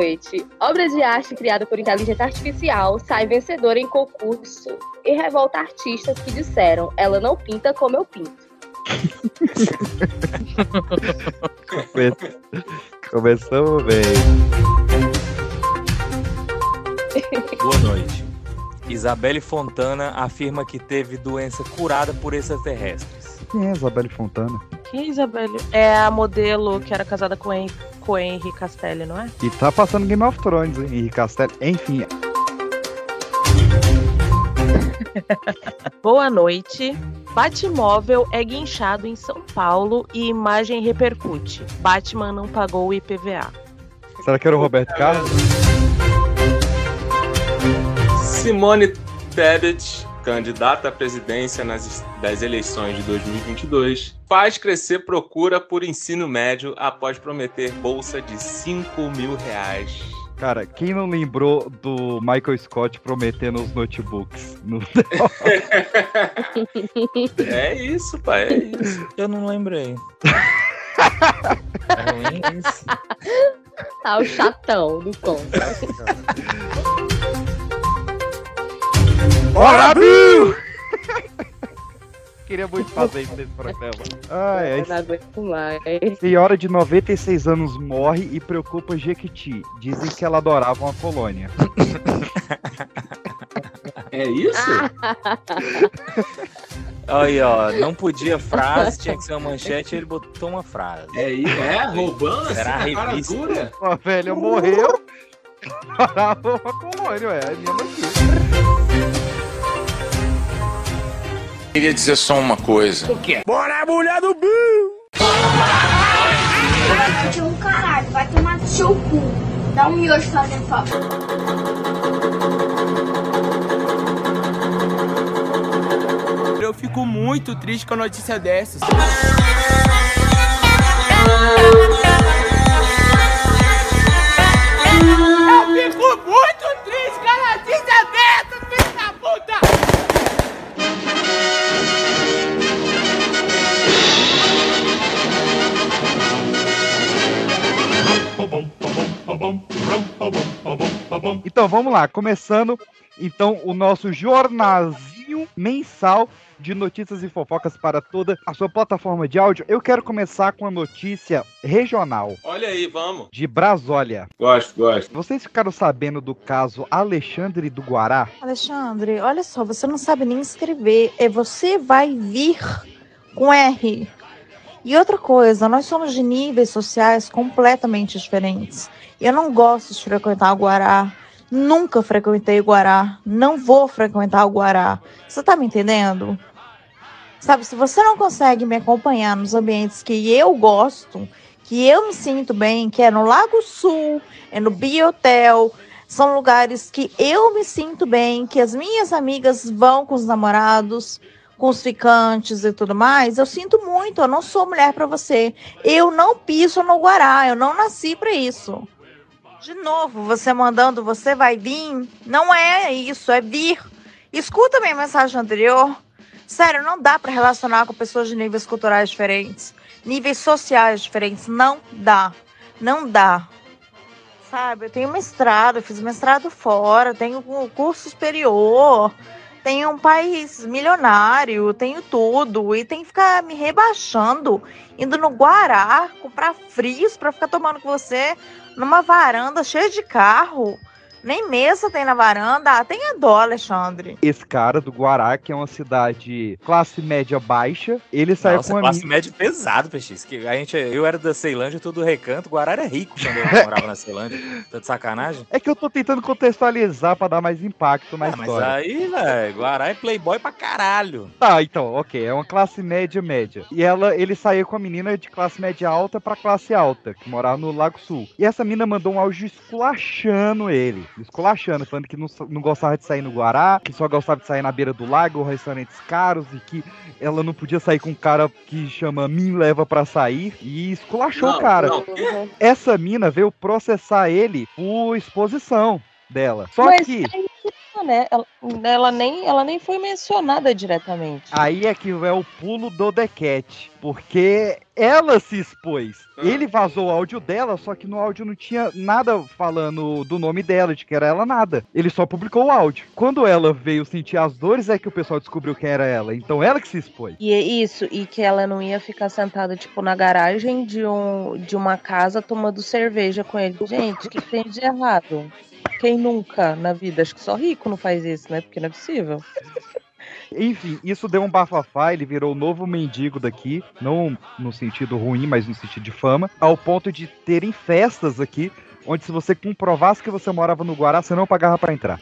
noite. Obra de arte criada por inteligência artificial sai vencedora em concurso e revolta artistas que disseram ela não pinta como eu pinto. Começamos bem. Boa noite. Isabelle Fontana afirma que teve doença curada por extraterrestres. Quem é Isabelle Fontana? Quem é Isabelle? É a modelo que era casada com, Hen com Henry Castelli, não é? E tá passando Game of Thrones, hein? Henrique Castelli. Enfim. Boa noite. Batmóvel é guinchado em São Paulo e imagem repercute. Batman não pagou o IPVA. Será que era o Roberto Carlos? Simone Tebet, candidata à presidência nas das eleições de 2022, faz crescer procura por ensino médio após prometer bolsa de 5 mil reais. Cara, quem não lembrou do Michael Scott prometendo os notebooks? No... é isso, pai, é isso. Eu não lembrei. é ruim isso. Tá o chatão do conto. Bora, Bill! Queria muito fazer isso nesse programa. Ai, mais. Senhora de 96 anos morre e preocupa Jequiti. Dizem que ela adorava uma colônia. É isso? Aí, ó, não podia frase, tinha que ser uma manchete, ele botou uma frase. É isso? É? Roubando assim Será revista? dura? A velha morreu. Adorava uma colônia, é a minha notícia. Queria dizer só uma coisa. Tinha um caralho, vai tomar no seu cu. Dá um miojo fazendo favor. Eu fico muito triste com a notícia dessas. Eu fico muito triste com a notícia dessas, Então vamos lá, começando então o nosso jornalzinho mensal de notícias e fofocas para toda a sua plataforma de áudio. Eu quero começar com a notícia regional Olha aí, vamos. de Brasólia. Gosto, gosto. Vocês ficaram sabendo do caso Alexandre do Guará? Alexandre, olha só, você não sabe nem escrever. É você vai vir com R. E outra coisa, nós somos de níveis sociais completamente diferentes. Eu não gosto de frequentar o Guará. Nunca frequentei o Guará. Não vou frequentar o Guará. Você tá me entendendo? Sabe, se você não consegue me acompanhar nos ambientes que eu gosto, que eu me sinto bem, que é no Lago Sul, é no Biotel, são lugares que eu me sinto bem, que as minhas amigas vão com os namorados, com os ficantes e tudo mais. Eu sinto muito, eu não sou mulher para você. Eu não piso no Guará, eu não nasci para isso. De novo, você mandando, você vai vir. Não é isso, é vir. Escuta minha mensagem anterior. Sério, não dá para relacionar com pessoas de níveis culturais diferentes, níveis sociais diferentes. Não dá. Não dá. Sabe, eu tenho mestrado, fiz mestrado fora, tenho curso superior, tenho um país milionário, tenho tudo, e tem que ficar me rebaixando, indo no Guará, comprar frios para ficar tomando com você numa varanda cheia de carro. Nem mesa tem na varanda. Ah, tenha dó, Alexandre. Esse cara do Guará, que é uma cidade classe média baixa, ele saiu Nossa, com a classe mina. média pesado, Peixes. Que a gente, eu era da Ceilândia, eu tô do Recanto. O Guará era rico quando eu morava na Ceilândia. Tá de sacanagem? É que eu tô tentando contextualizar pra dar mais impacto na Ah, mas história. aí, velho, Guará é playboy pra caralho. Tá, então, ok, é uma classe média média. E ela, ele saiu com a menina de classe média alta pra classe alta, que morava no Lago Sul. E essa menina mandou um áudio esculachando ele. Esculachando, falando que não, não gostava de sair no Guará, que só gostava de sair na beira do lago, restaurantes caros, e que ela não podia sair com um cara que chama Mim Leva Pra Sair. E esculachou o cara. não? Essa mina veio processar ele por exposição dela. Só Mas que. aí nunca, né? Ela, ela nem, ela nem foi mencionada diretamente. Aí é que é o pulo do Dequete. Porque ela se expôs. Ah. Ele vazou o áudio dela, só que no áudio não tinha nada falando do nome dela, de que era ela nada. Ele só publicou o áudio. Quando ela veio sentir as dores, é que o pessoal descobriu quem era ela. Então ela que se expôs. E é isso, e que ela não ia ficar sentada, tipo, na garagem de, um, de uma casa tomando cerveja com ele. Gente, o que tem de errado? Quem nunca na vida? Acho que só rico não faz isso, né? Porque não é possível. Enfim, isso deu um bafafá, ele virou o novo mendigo daqui, não no sentido ruim, mas no sentido de fama, ao ponto de terem festas aqui, onde se você comprovasse que você morava no Guará, você não pagava pra entrar.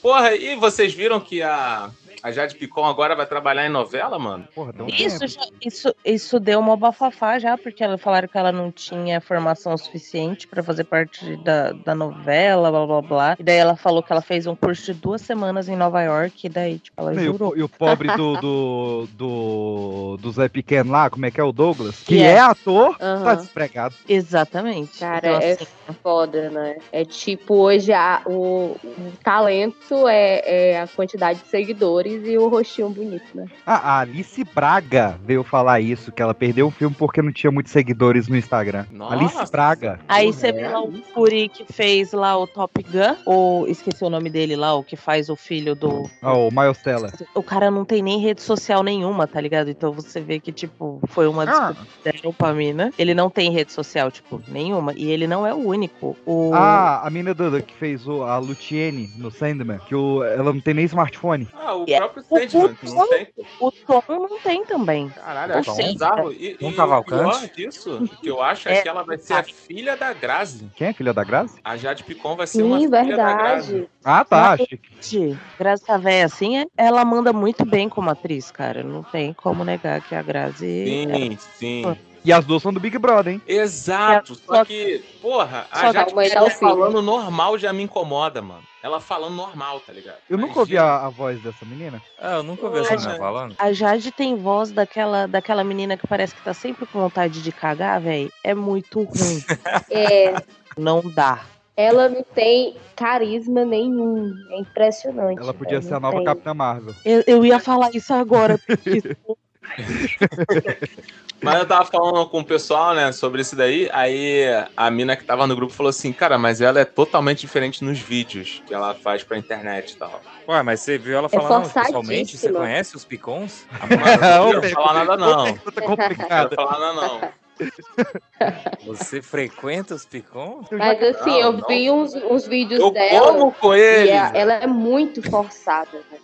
Porra, e vocês viram que a, a Jade Picon agora vai trabalhar em novela, mano? Porra, um Isso, já- isso, isso deu uma bafafá já, porque ela falaram que ela não tinha formação suficiente pra fazer parte da, da novela, blá blá blá. E daí ela falou que ela fez um curso de duas semanas em Nova York, e daí, tipo, ela E jurou. o, e o pobre do, do, do, do Zé Pequeno lá, como é que é o Douglas? Que Que é, é. ator, tá Aham. despregado. Exatamente. Cara, Então, é assim, foda, né? É tipo, hoje a- o, o talento é, é a quantidade de seguidores e o rostinho bonito, né? Ah, a Alice Braga veio falar isso, que ela perdeu o filme porque não tinha muitos seguidores no Instagram. Nossa. Alice Braga. Aí você é vê lá o Fury que fez lá o Top Gun, ou esqueci o nome dele lá, o que faz o filho do. Ah, o Miles Teller. O cara não tem nem rede social nenhuma, tá ligado? Então você vê que, tipo, foi uma desculpa que deram pra mina. Ele não tem rede social, tipo, nenhuma. E ele não é o único. O... Ah, a mina Duda que fez o, a Lutiene no Sandman, que o, ela não tem nem smartphone. Ah, o É. próprio Sandman, que não tem. O Tom não tem também. Caralho, acho seja, bizarro. E, um e Cavalcante. o pior disso, que eu acho, é, É. que ela vai ser a filha da Grazi. Quem é filha da Grazi? A Jade Picon vai ser uma Sim, filha da Grazi. verdade. Ah, tá. Gente, Grazi tá velha assim, é- ela manda muito bem como atriz, cara. Não tem como negar que a Grazi. Sim, sim. E as duas são do Big Brother, hein? Exato. Só Só que, porra, a Só Jade idade filho. falando normal já me incomoda, mano. Ela falando normal, tá ligado? Eu nunca ouvi Imagina. a, a voz dessa menina. Ah, eu nunca ouvi essa menina falando. A Jade tem voz daquela, daquela menina que parece que tá sempre com vontade de cagar, velho. É muito ruim. É, Não dá. ela não tem carisma nenhum. É impressionante. Ela podia velho, ser a nova tem. Capitã Marvel. Eu, eu ia falar isso agora. porque Mas eu tava falando com o pessoal, né, sobre isso daí, aí a mina que tava no grupo falou assim, cara, mas ela é totalmente diferente nos vídeos que ela faz pra internet e tal. Ué, mas você viu ela É falando pessoalmente? Você conhece os picons? Eu Ô, não quero falar nada não. Não falar nada não. Você frequenta os picons? Mas assim, eu Não, vi uns, uns vídeos Eu dela como com e eles. é- ela é muito forçada. né?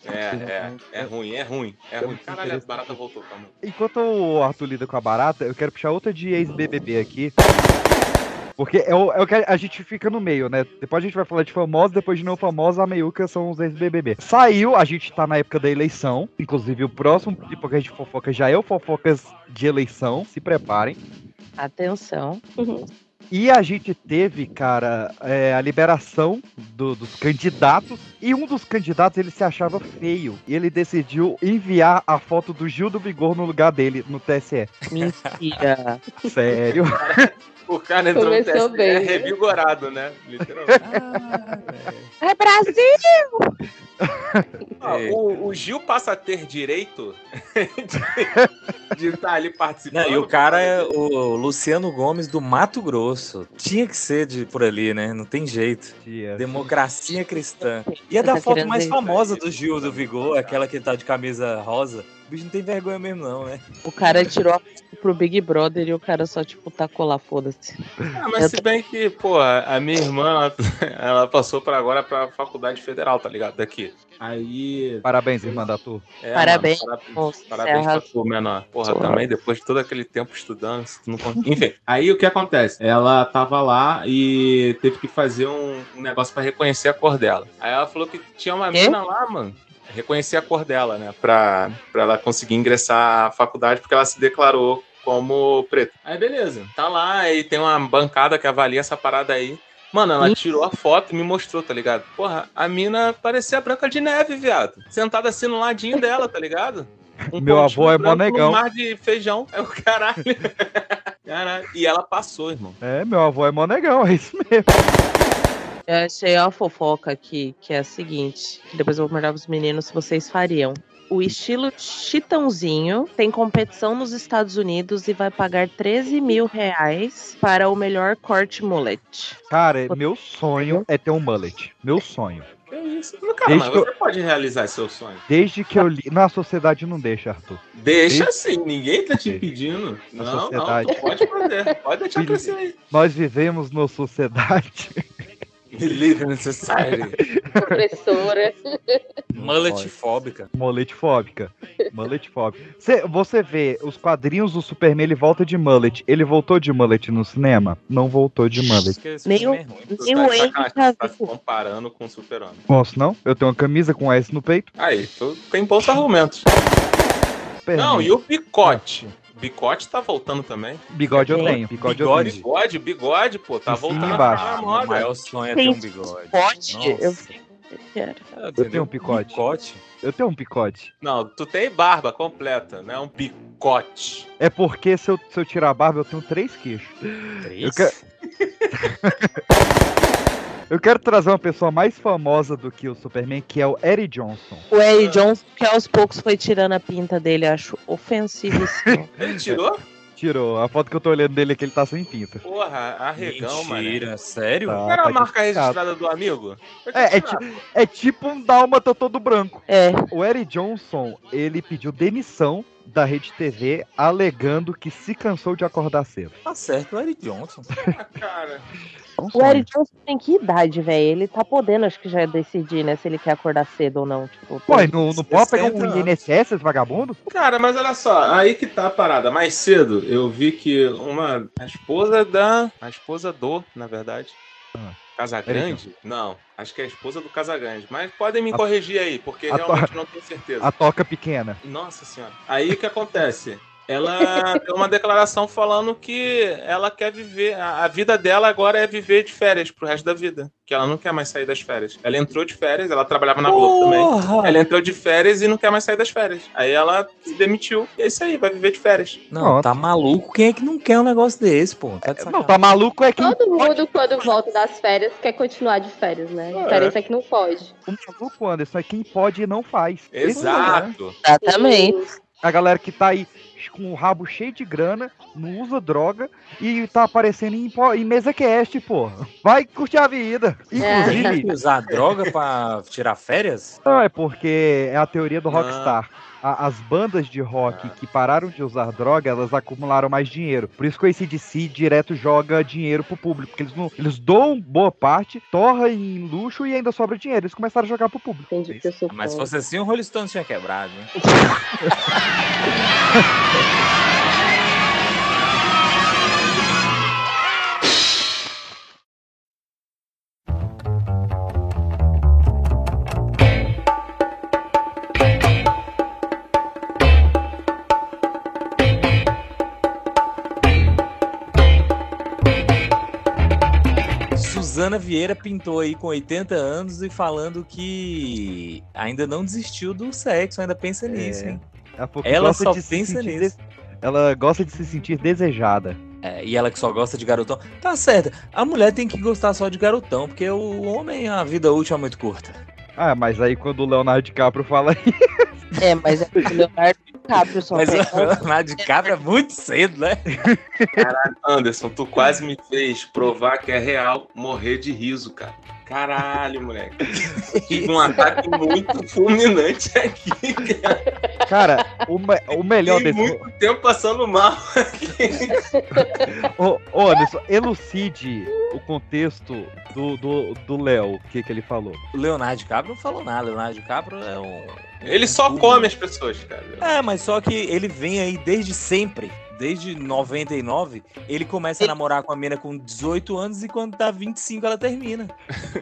É, é, é ruim, é ruim, é ruim. Caralho, a barata voltou, calma. Enquanto o Arthur lida com a barata, eu quero puxar outra de ex-BBB aqui. Porque é o, é o que a gente fica no meio, né? Depois a gente vai falar de famosos, depois de não famosos, a meiuca são os ex-BBB. Saiu, a gente tá na época da eleição. Inclusive, o próximo tipo que a gente fofoca já é o fofocas de eleição. Se preparem. Atenção. E a gente teve, cara, é, a liberação do- dos candidatos. E um dos candidatos ele se achava feio. E ele decidiu enviar a foto do Gil do Vigor no lugar dele no TSE. Mentira. Sério. O cara entrou no Começou TSE bem. revigorado, né? Literalmente. É Brasil! Ah, o, o Gil passa a ter direito de estar ali participando. Não, e o cara é o Luciano Gomes do Mato Grosso. Tinha que ser de por ali, né? Não tem jeito. Democracia cristã. E a Você da tá foto mais famosa do Gil do Vigor, aquela que tá de camisa rosa. O bicho não tem vergonha mesmo, não, né? O cara tirou a foto pro Big Brother e o cara só, tipo, tacou lá, foda-se. Ah, mas se bem que, pô, a minha irmã, ela, ela passou pra agora pra faculdade federal, tá ligado? Daqui. Aí. Parabéns, irmã da Tu. é, Parabéns, mano, parabéns, moço, parabéns você pra tu, menor. Porra, também depois de todo aquele tempo estudando, se tu não Enfim. Aí o que acontece? Ela tava lá e teve que fazer um, um negócio pra reconhecer a cor dela. Aí ela falou que tinha uma Quê? mina lá, mano. Reconhecer a cor dela, né? Pra, pra ela conseguir ingressar à faculdade, porque ela se declarou como preta. Aí beleza. Tá lá e tem uma bancada que avalia essa parada aí. Mano, ela Ih. tirou a foto e me mostrou, tá ligado? Porra, a mina parecia a Branca de Neve, viado. Sentada assim no ladinho dela, tá ligado? Um Meu avô é mó branco negão. num mar de feijão. É o caralho. caralho. E ela passou, irmão. É, meu avô é mó negão, é isso mesmo. Eu achei a fofoca aqui, que é a seguinte: depois eu vou mandar pros meninos se vocês fariam. O estilo Chitãozinho tem competição nos Estados Unidos e vai pagar 13 mil reais para o melhor corte mullet. Cara, meu sonho é ter um mullet. Meu sonho. Que isso? Cara, Desde mas que eu- você pode realizar seu sonho. Desde que eu li. Na sociedade não deixa, Arthur. Deixa sim, ninguém tá te impedindo. Na Não, não, sociedade. tu pode fazer. Pode deixar crescer aí. Nós vivemos numa sociedade. Live in society. Professora. Mulletfóbica. Mullet fóbica. Mullet fóbica. Cê- você vê os quadrinhos do Superman, ele volta de mullet. Ele voltou de mullet no cinema? Não voltou de mullet. Nem o, nem tá o Henry tá se comparando com o super-homem. Posso não? Eu tenho uma camisa com S no peito. Aí, tu tem bons argumentos. Superman. Não, e o bicote? Bicote tá voltando também. Bigode eu tenho. Bigode, eu Bigode? Bigode, bigode, pô, tá voltando embaixo. a O maior sonho é ter um Tem bigode. Eu quero. Eu tenho um picote. Picote? Eu tenho um picote. Não, tu tem barba completa, né? Um bicote. É porque se eu, se eu tirar a barba, eu tenho três queixos. Três? Eu quero- Eu quero trazer uma pessoa mais famosa do que o Superman, que é o Eric Johnson. O Eddie Johnson, que aos poucos foi tirando a pinta dele, acho ofensivo isso. Ele tirou? Tirou. A foto que eu tô olhando dele é que ele tá sem pinta. Porra, arregão, mano. Mentira, sério? Tá. Não era a marca registrada do amigo? É, é, é tipo um dálmata todo branco. É, O Eric Johnson, ele pediu demissão da Rede TV, alegando que se cansou de acordar cedo. Tá certo, o Eric Johnson. Ah, cara. É um o. Eric Johnson tem que idade, velho? Ele tá podendo, acho que já decidir, né, se ele quer acordar cedo ou não. Tipo, Pô, e não, não pode pegar 60 um. INSS, esse vagabundo? Cara, mas olha só, aí que tá a parada. Mais cedo eu vi que uma. A esposa da. A esposa do, na verdade. Ah. Casagrande? Não, acho que é a esposa do Casagrande. Mas podem me A- corrigir aí, porque a realmente não tenho certeza. A toca pequena. Nossa senhora. Aí o que acontece? Ela deu uma declaração falando que ela quer viver. A, a vida dela agora é viver de férias pro resto da vida. Que ela não quer mais sair das férias. Ela entrou de férias, ela trabalhava na Globo também. Ela entrou de férias e não quer mais sair das férias. Aí ela se demitiu. E é isso aí, vai viver de férias. Não, Pronto. tá maluco? Quem é que não quer um negócio desse, pô? Tá de Não, sacanagem. tá maluco é que Todo mundo, quando volta das férias, quer continuar de férias, né? A diferença é que não pode. o maluco, Anderson, é quem pode e não faz. É. Exato. exatamente. A galera que tá aí com o rabo cheio de grana, não usa droga e tá aparecendo em, em mesa cast, pô. Vai curtir a vida. Tem Inclusive, que usar droga pra tirar férias? não, é porque é a teoria do Não. Rockstar. A- as bandas de rock que pararam de usar droga, elas acumularam mais dinheiro. Por isso que o ACDC direto joga dinheiro pro público. Porque eles, não, eles doam boa parte, torra em luxo e ainda sobra dinheiro. Eles começaram a jogar pro público. Entendi porque eu sou Mas se fosse assim, o Rolling Stones tinha quebrado, né? Suzana Vieira pintou aí com 80 anos e falando que ainda não desistiu do sexo, ainda pensa É. nisso, hein? Ela, só de se pensa sentir nisso. Ela gosta de se sentir desejada. É, e ela que só gosta de garotão. Tá certo, a mulher tem que gostar só de garotão, porque o homem, a vida útil é muito curta. Ah, mas aí quando o Leonardo DiCaprio fala É, mas é que o Leonardo DiCaprio só Mas o Leonardo DiCaprio é muito cedo, né? Anderson, tu quase me fez provar que é real morrer de riso, cara. Caralho, moleque. Tive um ataque muito fulminante aqui, cara. Cara, o, me- o melhor Fiquei desse. muito tempo passando mal. Ô, ô, Anderson, elucide o contexto do do do Léo, o que, que ele falou. O Leonardo DiCaprio não falou nada. Leonardo DiCaprio é um. Ele só come as pessoas, cara. É, mas só que ele vem aí desde sempre. Desde 99, ele começa a namorar com a mina com 18 anos e quando tá 25 ela termina.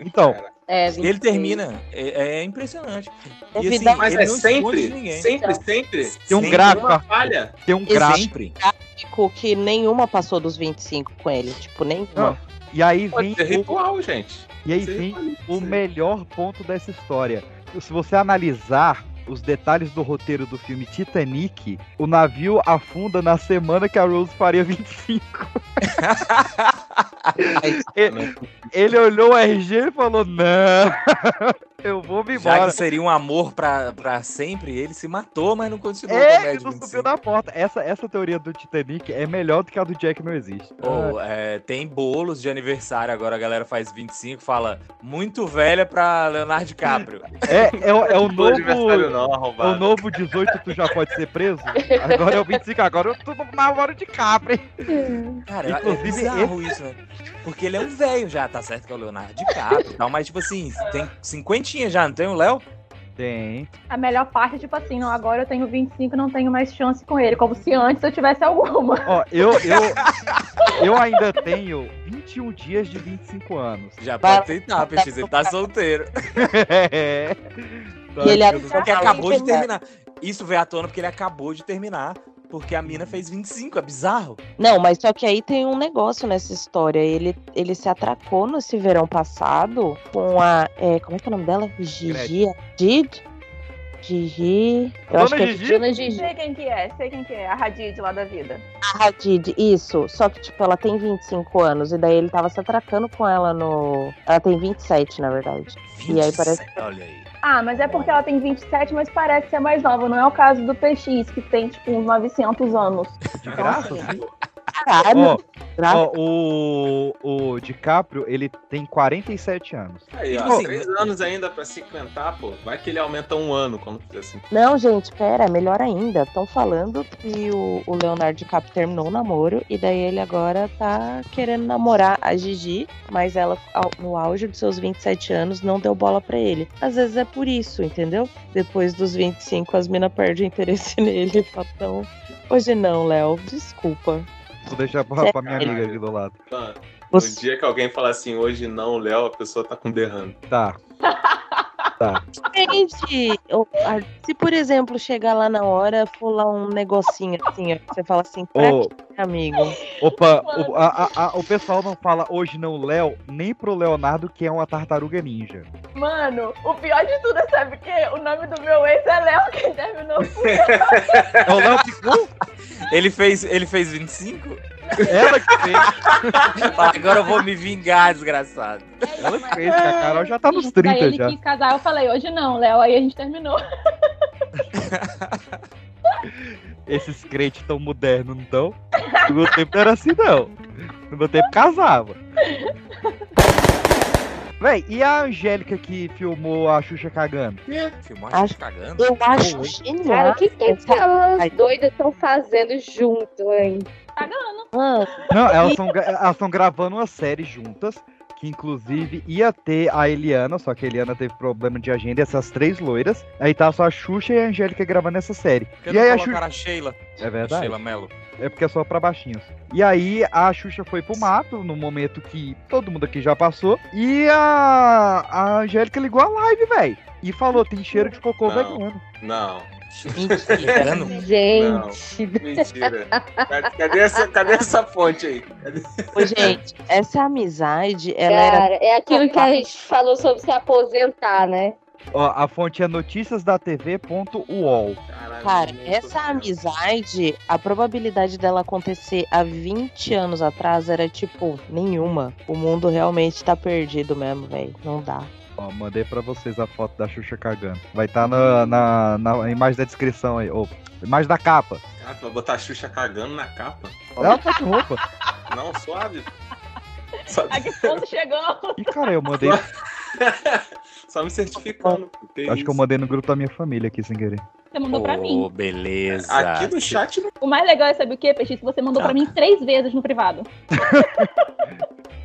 Então, É, Ele 26. termina. É, é impressionante. E assim, Mas ele é de sempre, ninguém. sempre, sempre. tem um Sempre gráfico, Uma falha. tem um gráfico. Sempre. Que nenhuma passou dos 25 com ele. Tipo, nenhuma. Não, E aí Pode vem ser o, ritual, gente. e aí vem o melhor ponto dessa história. Se você analisar os detalhes do roteiro do filme Titanic, o navio afunda na semana que a Rose faria 25. ele, ele olhou o RG e falou: Não, eu vou me Já embora. que seria um amor pra, pra sempre, ele se matou, mas não continuou com a É, ele não 25. subiu na porta. Essa, essa teoria do Titanic é melhor do que a do Jack não existe. Pô, é, tem bolos de aniversário, agora a galera faz 25, fala muito velha pra Leonardo DiCaprio. É, é, o- é o novo. não, É o novo 18, tu já pode ser preso. Agora é o 25, agora eu tô namoro de capra, hein? Cara, Inclusive, é bizarro isso, né? Porque ele é um velho já, tá certo que é o Leonardo DiCaprio e tal, mas tipo assim, tem cinquentinha já, não tem o Léo? Tem. A melhor parte tipo assim, não, agora eu tenho 25 e não tenho mais chance com ele. Como se antes eu tivesse alguma. Ó, eu, eu, eu ainda tenho 21 dias de 25 anos. Já pode tentar, PX, ele tá solteiro. É. E ele Tá, Porque Exatamente, acabou de terminar. Isso veio à tona porque ele acabou de terminar. Porque a mina fez 25, é bizarro. Não, mas só que aí tem um negócio nessa história. Ele, ele se atracou nesse verão passado com a. é, como é que é o nome dela? Gigi? Did? Gigi. Eu acho que é Gigi? Dona Gigi. Sei quem que é, sei quem que é, a Hadid lá da vida. a Hadid, isso. Só que, tipo, ela tem 25 anos. E daí ele tava se atracando com ela no. Ela tem 27, na verdade. E aí parece- 27, Olha aí. Ah, mas é porque ela tem 27, mas parece ser mais nova. Não é o caso do PX, que tem, tipo, uns 900 anos. De graça, assim. Caralho, Ó, ó, o, o DiCaprio, ele tem 47 anos. Aí, ó, Tipo assim, três anos ainda pra se cantar, pô. Vai que ele aumenta um ano, como fizer assim. Não, gente, pera, é melhor ainda. Estão falando que o, o Leonardo DiCaprio terminou o namoro e daí ele agora tá querendo namorar a Gigi, mas ela, no auge dos seus 27 anos, não deu bola pra ele. Às vezes é por isso, entendeu? Depois dos 25, as minas perdem interesse nele. Então, hoje não, Léo, desculpa. Vou deixar pra, pra minha amiga aqui do lado. Tá. Você- No dia que alguém fala assim, hoje não, Léo, a pessoa tá com derrame. Tá. Tá. Gente, se por exemplo chegar lá na hora, for lá um negocinho assim, ó, você fala assim, pra Ô, quê, amigo? opa, o, a- a- a- o pessoal não fala hoje não Léo, nem pro Leonardo, que é uma tartaruga ninja. Mano, o pior de tudo é, sabe o quê? O nome do meu ex é Léo, que terminou com É o Léo Picu? Ele fez, ele fez 25? Ela que fez. Agora eu vou me vingar, desgraçado. Ela que fez, que a Carol já tá nos Daí 30 ele já. quis casar, eu falei, hoje não, Léo, aí a gente terminou. Esses crentes tão modernos, não tão? No meu tempo não era assim, não. No meu tempo casava. Véi, e a Angélica que filmou a Xuxa cagando? Filmou a Acho- cagando. Eu acho genial. Cara, o que, que aquelas doidas estão fazendo junto, hein? Mano, Não, elas estão gravando uma série juntas. Que inclusive ia ter a Eliana, só que a Eliana teve problema de agenda, essas três loiras. Aí tá só a Xuxa e a Angélica gravando essa série. Por que E não aí a Xuxa. a Sheila? É A verdade. Sheila Mello. É porque é só pra baixinhos. E aí a Xuxa foi pro mato, no momento que todo mundo aqui já passou. E a, a Angélica ligou a live, velho. E falou, tem cheiro de cocô Não. vegano. Não, mentira. Vegano? Gente, mentira. Cadê- essa, cadê essa fonte aí? Cadê- Ô, gente, essa amizade, ela era. cara, é aquilo que a gente falou sobre se aposentar, né? Ó, a fonte é noticiasdatv.uol. Cara, essa amizade, a probabilidade dela acontecer há 20 anos atrás era tipo nenhuma. O mundo realmente tá perdido mesmo, velho. Não dá. Ó, mandei pra vocês a foto da Xuxa cagando. Vai estar na, na, na imagem da descrição aí. Ou, imagem da capa. Cara, tu vai botar a Xuxa cagando na capa? Ela tá de roupa. Não, suave. Só, A que ponto chegou? Ih, cara, eu mandei. só me certificando. que Acho que eu isso. mandei no grupo da minha família aqui sem querer. Você mandou pra Ô, mim. beleza. Aqui no chat não. O mais legal é saber o quê, Peixe? Que você mandou pra mim três vezes no privado.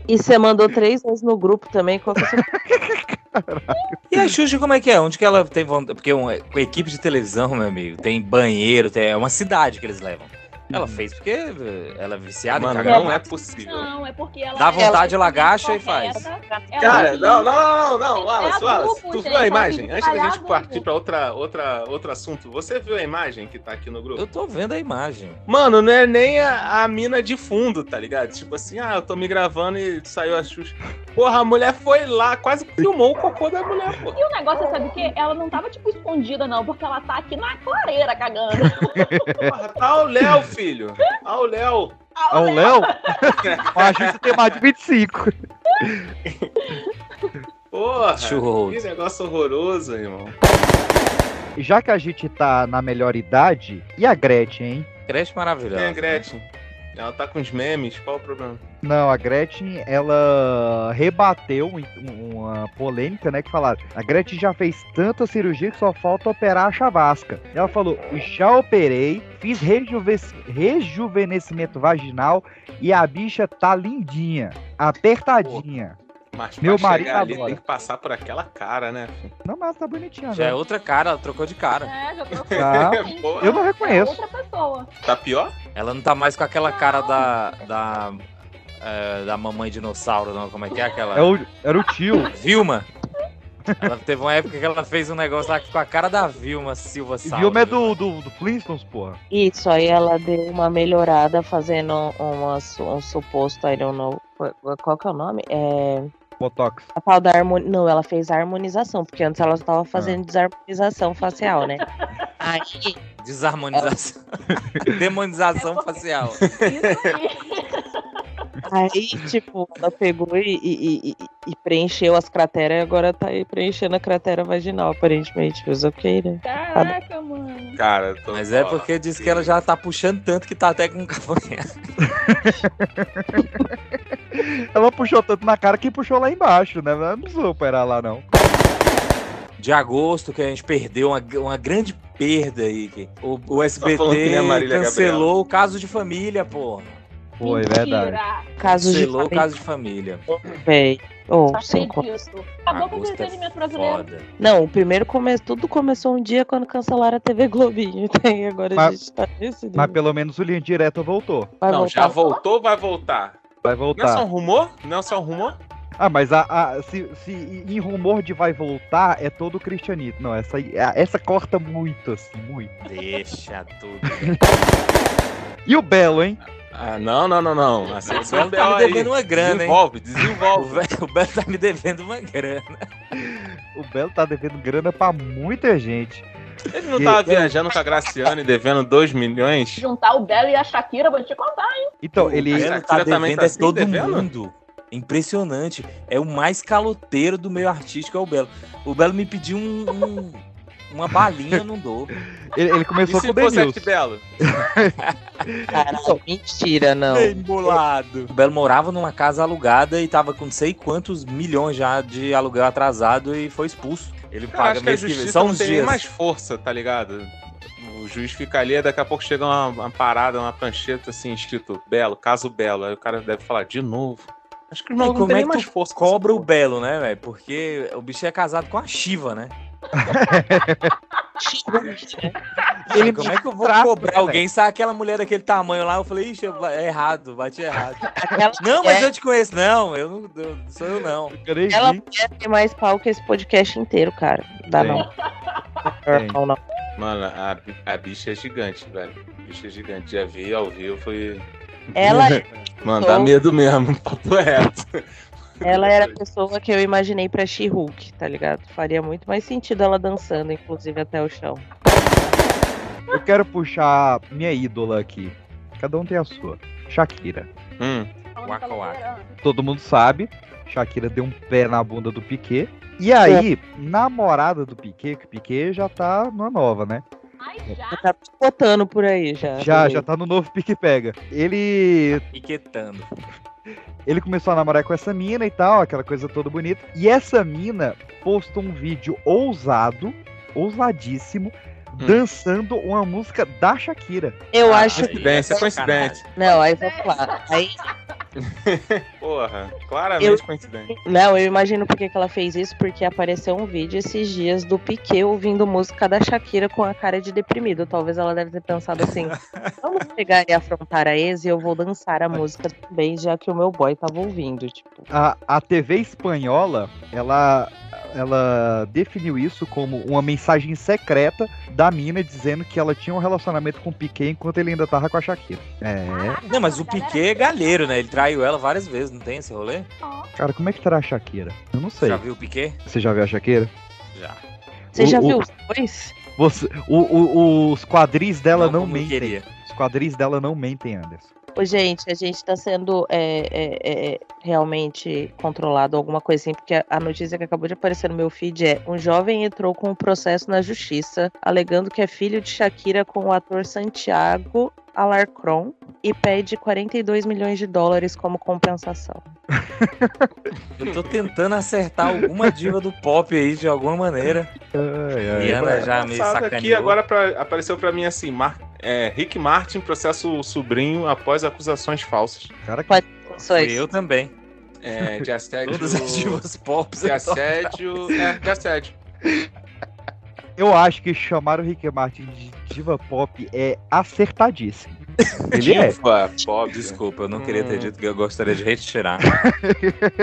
E você mandou três vezes no grupo também. Qual que é o seu- E a Xuxa, como é que é? Onde que ela tem vontade? Porque um, com equipe de televisão, meu amigo, tem banheiro, tem, é uma cidade que eles levam. Ela fez porque eh, ela é viciada Mano, em cagar. não é possível. Não, é porque ela. Dá vontade, ela, ela agacha e faz. Cara, não, não, não, não, Wallace, É Wallace. Tu viu a é imagem? Antes da gente partir pra outra, outra, outro assunto, você viu a imagem que tá aqui no grupo? Eu tô vendo a imagem. Mano, não é nem a, a mina de fundo, tá ligado? Tipo assim, ah, eu tô me gravando e saiu a Xuxa. Porra, a mulher foi lá, quase filmou o cocô da mulher, pô. E o negócio, sabe o quê? Ela não tava, tipo, escondida, não, porque ela tá aqui na clareira cagando. Porra, tá o Léo, filho. Tá o Léo. É o Léo? Acho que tem mais de 25. Porra, Churros. que negócio horroroso, irmão. E já que a gente tá na melhor idade, e a Gretchen, hein? Creche Quem é maravilhosa. a Gretchen? Ela tá com os memes, qual o problema? Não, a Gretchen, ela rebateu um- uma polêmica, né? Que falaram, a Gretchen já fez tanta cirurgia que só falta operar a chavasca. Ela falou, já operei, fiz rejuve- rejuvenescimento vaginal e a bicha tá lindinha, apertadinha. Mas Meu pra marido chegar ali adora. tem que passar por aquela cara, né? Não, mas tá bonitinha, Já é né? outra cara, ela trocou de cara. É, já trocou. Tá. Eu não É reconheço. outra pessoa. Tá pior? Ela não tá mais com aquela cara da. da. é, da mamãe dinossauro, não. Como é que é aquela? É o, era o tio. Vilma. Ela teve uma época que ela fez um negócio lá com a cara da Vilma Silva E Sauro. Vilma é do, do, do Flintstones, porra. Isso, aí ela deu uma melhorada fazendo uma, su- um suposto, I don't know, qual- qual que é o nome? É, Botox. a tal da harmonização. Não, ela fez a harmonização, porque antes ela estava fazendo desarmonização facial, né? Aí, Desarmonização. Demonização facial. Isso aí. aí, tipo, ela pegou e, e- e- e preencheu as crateras e agora tá aí preenchendo a cratera vaginal, aparentemente. Mas ok, né? Caraca, mano. Cara, Mas é porque diz que ela já tá puxando tanto que tá até com cavanhaque. Ela puxou tanto na cara que puxou lá embaixo, né? Ela não precisou operar lá, não. De agosto, que a gente perdeu uma, uma grande perda aí. Que o, o a SBT cancelou o caso de família, porra. Foi, verdade. Mentira. De Cancelou o família, caso de família. véi. Ô, Não sem. Acabou com o é entretenimento brasileiro. foda. Não, o primeiro começo, tudo começou um dia quando cancelaram a TV Globinho. E agora a Mas- gente tá nesse Mas pelo menos o linha direta voltou. Vai Não, voltar. já voltou ou vai voltar? Vai Não é só um voltar. rumor? Não é só um rumor? Ah, mas a, a- se, se em rumor de vai voltar, é todo o cristianismo. Não, essa, aí- a- essa corta muito, assim, muito. Deixa tudo. E o Belo, hein? Ah, não, não, não, não. Assim, O Belo tá me devendo uma grana, hein? Desenvolve, O desenvolve. Belo, o Belo tá me devendo uma grana. O Belo tá devendo grana pra muita gente. Ele não tava viajando com a Graciane e devendo 2 milhões? Juntar o Belo e a Shakira, vou te contar. Então, Pô, ele. Belo tá devendo tá é assim, todo devendo? mundo. Impressionante. É o mais caloteiro do meio artístico, é o Belo. O Belo me pediu um, um- uma balinha, eu não dou. Ele, ele E começou se com o Denilson. Belo? Caralho, mentira, não. Embolado. O Belo morava numa casa alugada e tava com não sei quantos milhões já de aluguel atrasado e foi expulso. Ele Cara, paga que mês que vem. Só não uns dias. mais força, tá ligado? O juiz fica ali, daqui a pouco chega uma, uma parada, uma prancheta assim, escrito Belo, caso Belo. Aí o cara deve falar de novo. Acho que os E malucos não tem é mais força. cobra o Belo, né, velho? Porque o bicho é casado com a Shiva, né? Ele Como é que eu vou cobrar alguém? Sabe aquela mulher daquele tamanho lá? Eu falei, ixi, eu- é errado, bate errado. Aquela Não, mas eu te conheço. Não, eu não eu- sou eu não. Ela mulher tem mais pau que esse podcast inteiro, cara. Dá não. Tem. Não, não. Mano, a, a bicha é gigante, velho. A bicha é gigante. Já vi ao vivo foi. Ela, Mano, dá medo mesmo, papo reto. Ela era a pessoa que eu imaginei pra She-Hulk, tá ligado? Faria muito mais sentido ela dançando, inclusive, até o chão. Eu quero puxar minha ídola aqui. Cada um tem a sua. Shakira. Hum, Waka waka. Todo mundo sabe. Shakira deu um pé na bunda do Piquet. E aí, namorada do Piquet, que o Piquet já tá numa nova, né? Ai, Já já. tá botando por aí, já. Já, já tá no novo Pique Pega. Ele Piquetando. Ele começou a namorar com essa mina e tal, aquela coisa toda bonita. E essa mina postou um vídeo ousado, ousadíssimo, dançando uma música da Shakira. Eu Ah, acho que. coincidência, coincidência. Não, aí vamos lá. Aí, Porra, claramente Eu- coincidente. não, eu imagino por que que ela fez isso, porque apareceu um vídeo esses dias do Piquet ouvindo música da Shakira com a cara de deprimido. Talvez ela deve ter pensado assim: vamos pegar e afrontar a ex e eu vou dançar a música também, já que o meu boy tava ouvindo. Tipo, A, a TV espanhola, ela, ela definiu isso como uma mensagem secreta da mina dizendo que ela tinha um relacionamento com o Piquet enquanto ele ainda tava com a Shakira. É. Não, mas o Piquet é galheiro, né? Ele traiu ela várias vezes, não tem esse rolê? Cara, como é que terá a Shakira? Eu não sei. Já viu o Piquet? Você já viu a Shakira? Já. você O- já o- viu os dois? Você, o- o- os quadris dela não, como eu mentem. queria. Os quadris dela não mentem, Anderson. Ô, gente, a gente tá sendo é, é, é, realmente controlado, alguma coisa assim, porque a notícia que acabou de aparecer no meu feed é: um jovem entrou com um processo na justiça alegando que é filho de Shakira com o ator Santiago Alarcón e pede 42 milhões de dólares como compensação. Eu tô tentando acertar alguma diva do pop aí de alguma maneira. Ai, E ai. Ana já me Passado aqui, sacaneou. agora pra- apareceu pra mim assim, Mar- é, Rick Martin processa o sobrinho após acusações falsas. Cara, que eu também. É, de assédio... Todas as divas pop. De assédio... É, de assédio. Eu acho que chamar o Rick Martin de diva pop é acertadíssimo. Ele é. Diva pop. Desculpa, eu não queria ter Hum. dito que eu gostaria de retirar.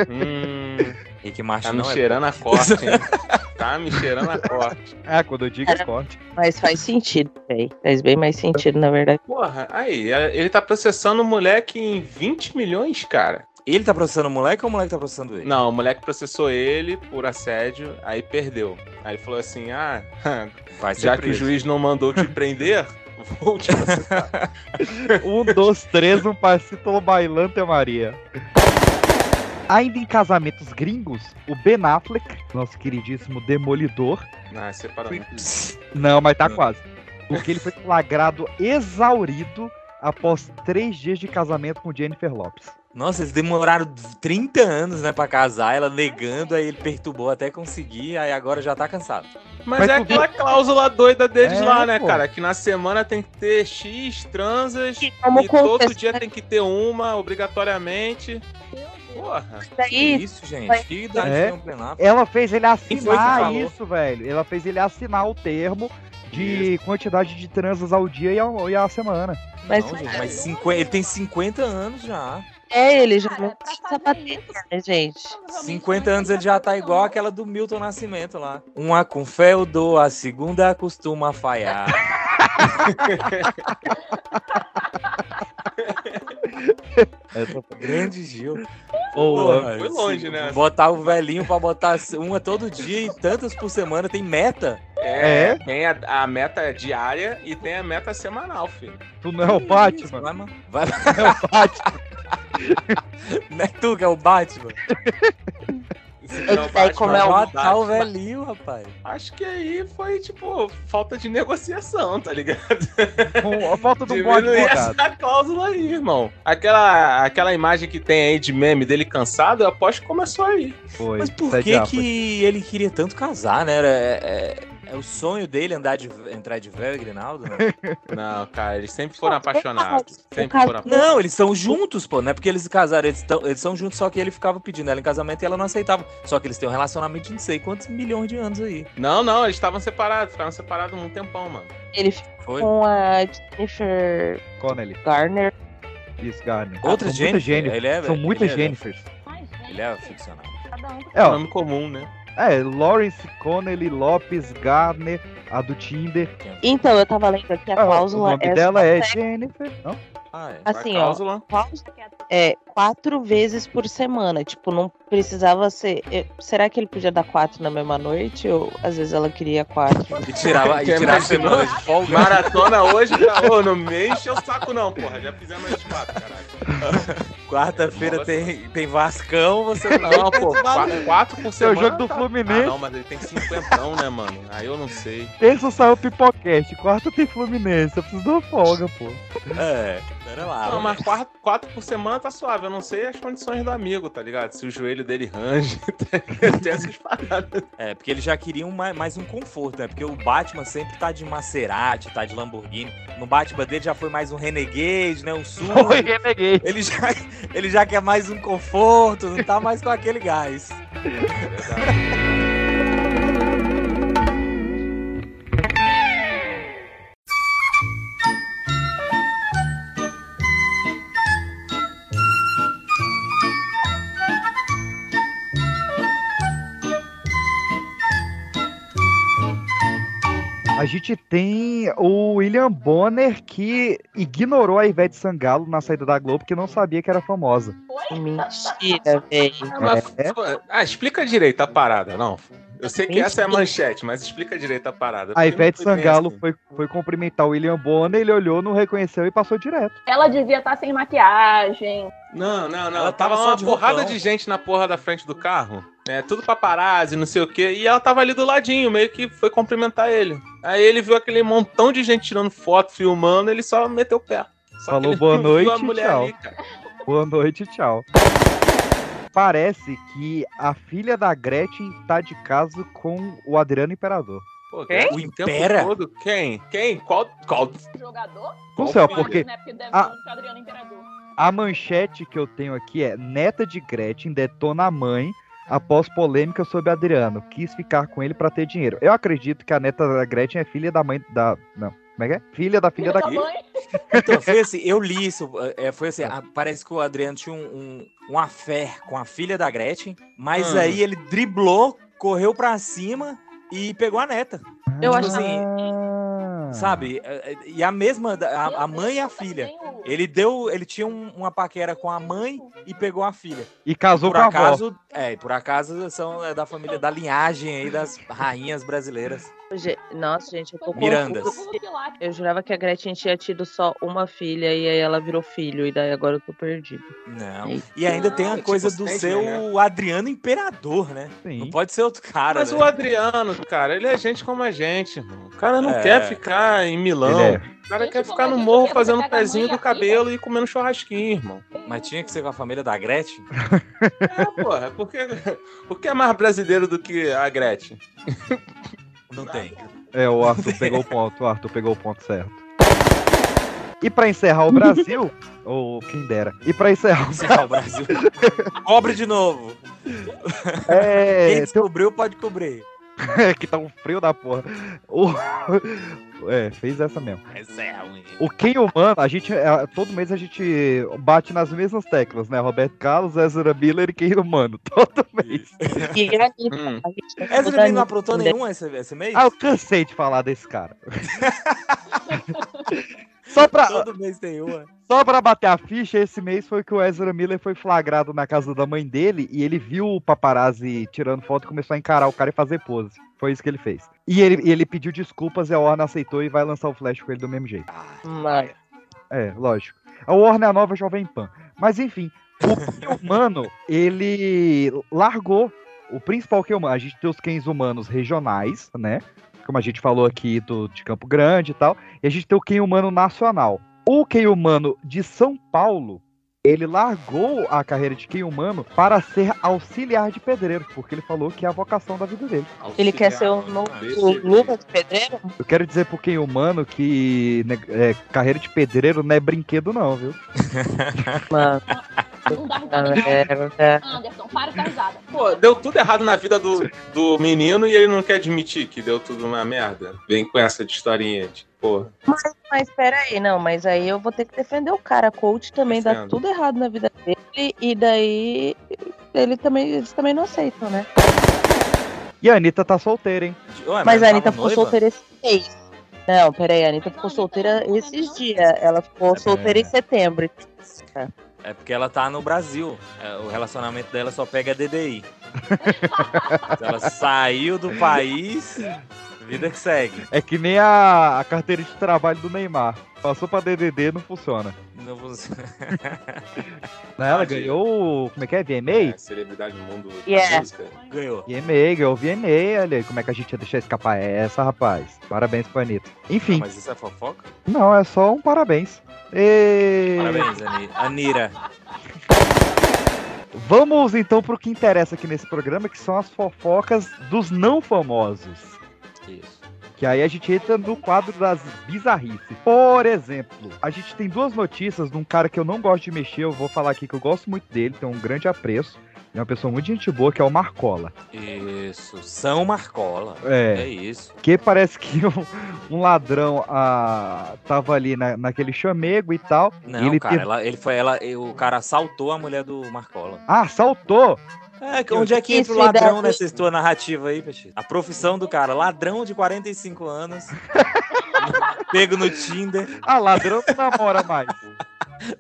Hum, Rick Martin tá me não é cheirando a corte, hein? Tá me cheirando a corte. É, quando eu digo é corte. Mas faz sentido, véi. Faz bem mais sentido, na verdade. Porra, aí, ele tá processando o moleque em 20 milhões, cara. Ele tá processando o moleque ou o moleque tá processando ele? Não, o moleque processou ele por assédio, aí perdeu. Aí ele falou assim: ah, já que o preso. juiz não mandou te prender, vou te processar. Um, dois, três, um passito bailante Maria. Ainda em casamentos gringos, o Ben Affleck, nosso queridíssimo Demolidor, Não, separou. né? não, mas tá quase. Porque ele foi flagrado exaurido após três dias de casamento com Jennifer Lopes. Nossa, eles demoraram 30 anos, né, pra casar, ela negando, aí ele perturbou até conseguir, aí agora já tá cansado. Mas, Mas é tu aquela cláusula doida deles É, lá, né, pô. cara? Que na semana tem que ter X transas e, como todo dia tem que ter uma, obrigatoriamente. Porra. Que isso, gente? Que idade É. tem um? Ela fez ele assinar isso, velho. Ela fez ele assinar o termo de quantidade de transas ao dia e, ao, e à semana. mas Não, gente, mas 50, ele tem 50 anos já. É ele, já não precisa bater, né, gente? 50 anos ele já tá igual aquela do Milton Nascimento lá. Uma com fé eu dou, a segunda costuma falhar. Grande Gil. Porra, foi longe, né? Botar o velhinho pra botar uma todo dia e tantas por semana tem meta. É, É? tem a, a meta diária e tem a meta semanal, filho. Tu não é o Batman? Vai, mano. Vai, Não é o Batman. não é tu que é o Batman. Se É não que daí bate, como vai é o- Matar o Batman. velhinho, rapaz. Acho que aí foi, tipo, falta de negociação, tá ligado? A falta um bom advogado. essa cláusula aí, irmão. Aquela, aquela imagem que tem aí de meme dele cansado, eu aposto que começou aí. Foi. Mas por que que ele queria tanto casar, né? Era, é, é- é o sonho dele andar de, entrar de véu e Grinaldo, né? Não, cara, eles sempre foram apaixonados. O Sempre foram apaixonados. Não, eles são juntos, pô. Não é porque eles casaram, eles, tão, eles são juntos, só que ele ficava pedindo ela em casamento e ela não aceitava. Só que eles têm um relacionamento de não sei quantos milhões de anos aí. Não, não, eles estavam separados, ficaram separados um tempão, mano. Ele ficou Foi? com a Jennifer Connelly. Garner. Isso, Garner. Outra São Jennifer? muitas Jennifer. Ele é- São ele muitas é- Jennifers. Ele é ficcional. É, É ó, nome comum, né? É, Lawrence Connelly Lopes Garner, a do Tinder. Então, eu tava lendo aqui a Ah, o cláusula nome é dela é Jennifer. Não? Ah, é. Assim, A ó, cláusula é quatro vezes por semana. Tipo, não precisava ser. Será que ele podia dar quatro na mesma noite? Ou às vezes ela queria quatro? E tirava, e tirava mais semana de folga. Maratona hoje? Ô, não me enche o saco não, porra. Já fizemos as quatro, caralho. Quarta-feira tem, tem Vascão, você Não, pô, quatro, quatro por Seu semana. jogo do tá- Fluminense. Ah, não, mas ele tem cinquentão, né, mano? Aí eu não sei. Terça saiu Pipocast, quarta tem Fluminense. Eu preciso de uma folga, pô. É, pera lá. Não, mas quatro, quatro por semana tá suave. Eu não sei as condições do amigo, tá ligado? Se o joelho dele range, tem essas paradas. É, porque eles já queriam mais, mais um conforto, né? Porque o Batman sempre tá de Maserati, tá de Lamborghini. No Batman dele já foi mais um Renegade, né? Um SUV. Foi Renegade. Ele já, ele já quer mais um conforto, não tá mais com aquele gás. A gente tem o William Bonner que ignorou a Ivete Sangalo na saída da Globo porque não sabia que era famosa. Mentira, velho. Mas, É. pô, Ah, explica direito a parada, não. Eu sei que essa é a manchete, mas explica direito a parada. A Ivete Sangalo assim. foi, foi cumprimentar o William Bonner, ele olhou, não reconheceu e passou direto. Ela devia estar sem maquiagem. Não, não, não. Ela tava tava só uma de porrada roupão. de gente na porra da frente do carro. É, tudo paparazzi, não sei o quê. E ela tava ali do ladinho, meio que foi cumprimentar ele. Aí ele viu aquele montão de gente tirando foto, filmando, ele só meteu o pé. Só Falou boa noite tchau. ali. Boa noite, tchau. Parece que a filha da Gretchen tá de caso com o Adriano Imperador. Pô, Quem? O Impera? todo. Quem? Quem? Qual? Qual? Jogador? Não sei, porque Né? Porque deve ser o Adriano Imperador. a manchete que eu tenho aqui é neta de Gretchen detona a mãe após polêmica sobre Adriano. Quis ficar com ele pra ter dinheiro. Eu acredito que a neta da Gretchen é filha da mãe da... Não, como é que é? Filha da filha da... Filho da mãe. Então, foi assim, eu li isso. é, foi assim, a- parece que o Adriano tinha um, um, um affair com a filha da Gretchen, mas Hum. aí ele driblou, correu pra cima e pegou a neta. Eu Tipo acho assim, Ah. Sabe? é, é, E a mesma, a, a mãe e a filha. Ele deu, ele tinha um- uma paquera com a mãe e pegou a filha. E casou Por com a avó. acaso, é, por acaso são é, da família, da linhagem aí das rainhas brasileiras. Nossa, gente, eu tô Mirandas. Eu jurava que a Gretchen tinha tido só uma filha e aí ela virou filho, e daí agora eu tô perdido. Não. Eita. E ainda tem a tipo coisa do Sandman, seu né? Adriano Imperador, né? Sim. Não pode ser outro cara, Mas né? o Adriano, cara, ele é gente como a gente, irmão. O cara não É. quer ficar em Milão. Ele é. O cara Gente quer ficar a no morro fazendo pezinho e do cabelo e comendo churrasquinho, irmão. Mas tinha que ser com a família da Gretchen? É, porra, porque, porque é mais brasileiro do que a Gretchen. Não tem. É, o Arthur pegou o ponto, o Arthur pegou o ponto certo. E pra encerrar o Brasil, ou quem dera. E pra encerrar o Encerrar o Brasil. Cobre de novo. É, Quem descobriu pode cobrir. É que tá um frio da porra. O... É, fez essa mesmo. Essa é ruim. O quem humano, a gente. é, Todo mês a gente bate nas mesmas teclas, né? Roberto Carlos, Ezra Miller e quem humano. Todo mês. E a Hum. a gente Essa mudando menina não aprontou nenhum esse, esse mês? Ah, eu cansei de falar desse cara. Só pra, Todo mês tem uma. só pra bater a ficha, esse mês foi que o Ezra Miller foi flagrado na casa da mãe dele e ele viu o paparazzi tirando foto e começou a encarar o cara e fazer pose. Foi isso que ele fez. E ele, e ele pediu desculpas e a Warner aceitou e vai lançar o Flash com ele do mesmo jeito. É, lógico. A Warner é a nova Jovem Pan. Mas enfim, o humano, ele largou o principal que humano. A gente tem os cães humanos regionais, né? Como a gente falou aqui do, de Campo Grande e tal. E a gente tem o quem humano nacional. O quem humano de São Paulo, ele largou a carreira de quem humano para ser auxiliar de pedreiro, porque ele falou que é a vocação da vida dele. ele quer ser o novo Lucas Pedreiro? Eu quero dizer pro quem humano que né, é, carreira de pedreiro não é brinquedo não, viu? Mano, Não dá tá risada. merda. Anderson, para com a risada. Pô, deu tudo errado na vida do, do menino e ele não quer admitir que deu tudo uma merda. Vem com essa de historinha de, pô. Mas peraí, não, mas aí eu vou ter que defender o cara. Coach também dá Defendo. tudo errado na vida dele, e daí ele também, eles também não aceitam, né? E a Anitta tá solteira, hein? Ué, Mas a não Anitta ficou noiva? solteira esse mês. Não, peraí, a Anitta ficou solteira esses dias. Ela ficou solteira em setembro. É porque ela tá no Brasil. É, o relacionamento dela só pega DDI. Ela saiu do país, vida que segue. É que nem a, a carteira de trabalho do Neymar. Passou pra DDD, não funciona. Não funciona. Ela ganhou, o- como é que é? VMA? É, celebridade no mundo Yeah. da música. Ganhou. VMA, ganhou VMA, olha aí, como é que a gente ia deixar escapar essa, rapaz? Parabéns pra Anitta. Enfim, Mas isso é fofoca? não, é só um parabéns. E... Parabéns, Ani- Anira. Vamos então pro que interessa aqui nesse programa, que são as fofocas dos não famosos. Isso. Que aí a gente entra no quadro das bizarrices. Por exemplo, a gente tem duas notícias de um cara que eu não gosto de mexer, eu vou falar aqui que eu gosto muito dele, tenho um grande apreço. É uma pessoa muito gente boa, que é o Marcola. Isso. São Marcola. É, É, isso. que parece que um, um ladrão ah, tava ali na, naquele chamego e tal. Não, e ele cara, ela, ele foi, ela, o cara assaltou a mulher do Marcola. Ah, saltou! É, que- onde é que entra o ladrão nessa tua narrativa aí, Peixe? A profissão do cara, ladrão de 45 anos. Pego no Tinder. Ah, ladrão não namora mais.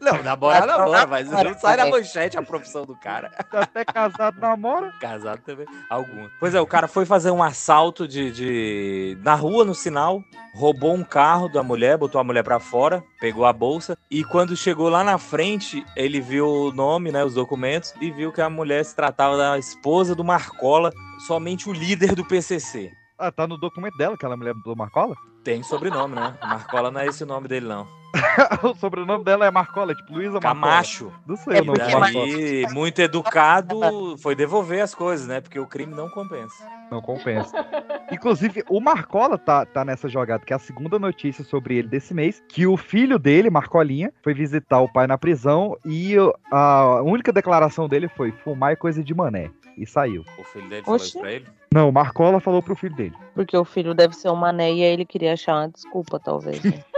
Não, namora, Ladrão namora, mas não sai na manchete a profissão do cara. Tá até casado, namora. Casado também. Algum. Pois é, o cara foi fazer um assalto de, de- na rua, no sinal, roubou um carro da mulher, botou a mulher pra fora, pegou a bolsa e quando chegou lá na frente, ele viu o nome, né, os documentos e viu que a mulher se tratava da esposa do Marcola, somente o líder do PCC. Ah, tá no documento dela, aquela mulher do Marcola? Tem sobrenome, né? Marcola não é esse o nome dele, não. o sobrenome dela é Marcola, tipo Luísa Marcola. Camacho. Não sei É o nome Mar- Marcola. Daí, muito educado, foi devolver as coisas, né? Porque o crime não compensa. Não compensa. Inclusive, o Marcola tá, tá nessa jogada, que é a segunda notícia sobre ele desse mês, que o filho dele, Marcolinha, foi visitar o pai na prisão e a única declaração dele foi fumar é coisa de mané. E saiu. O filho dele falou Oxi. isso pra ele. Não, o Marcola falou pro filho dele. Porque o filho deve ser um mané e aí ele queria achar uma desculpa, talvez. né?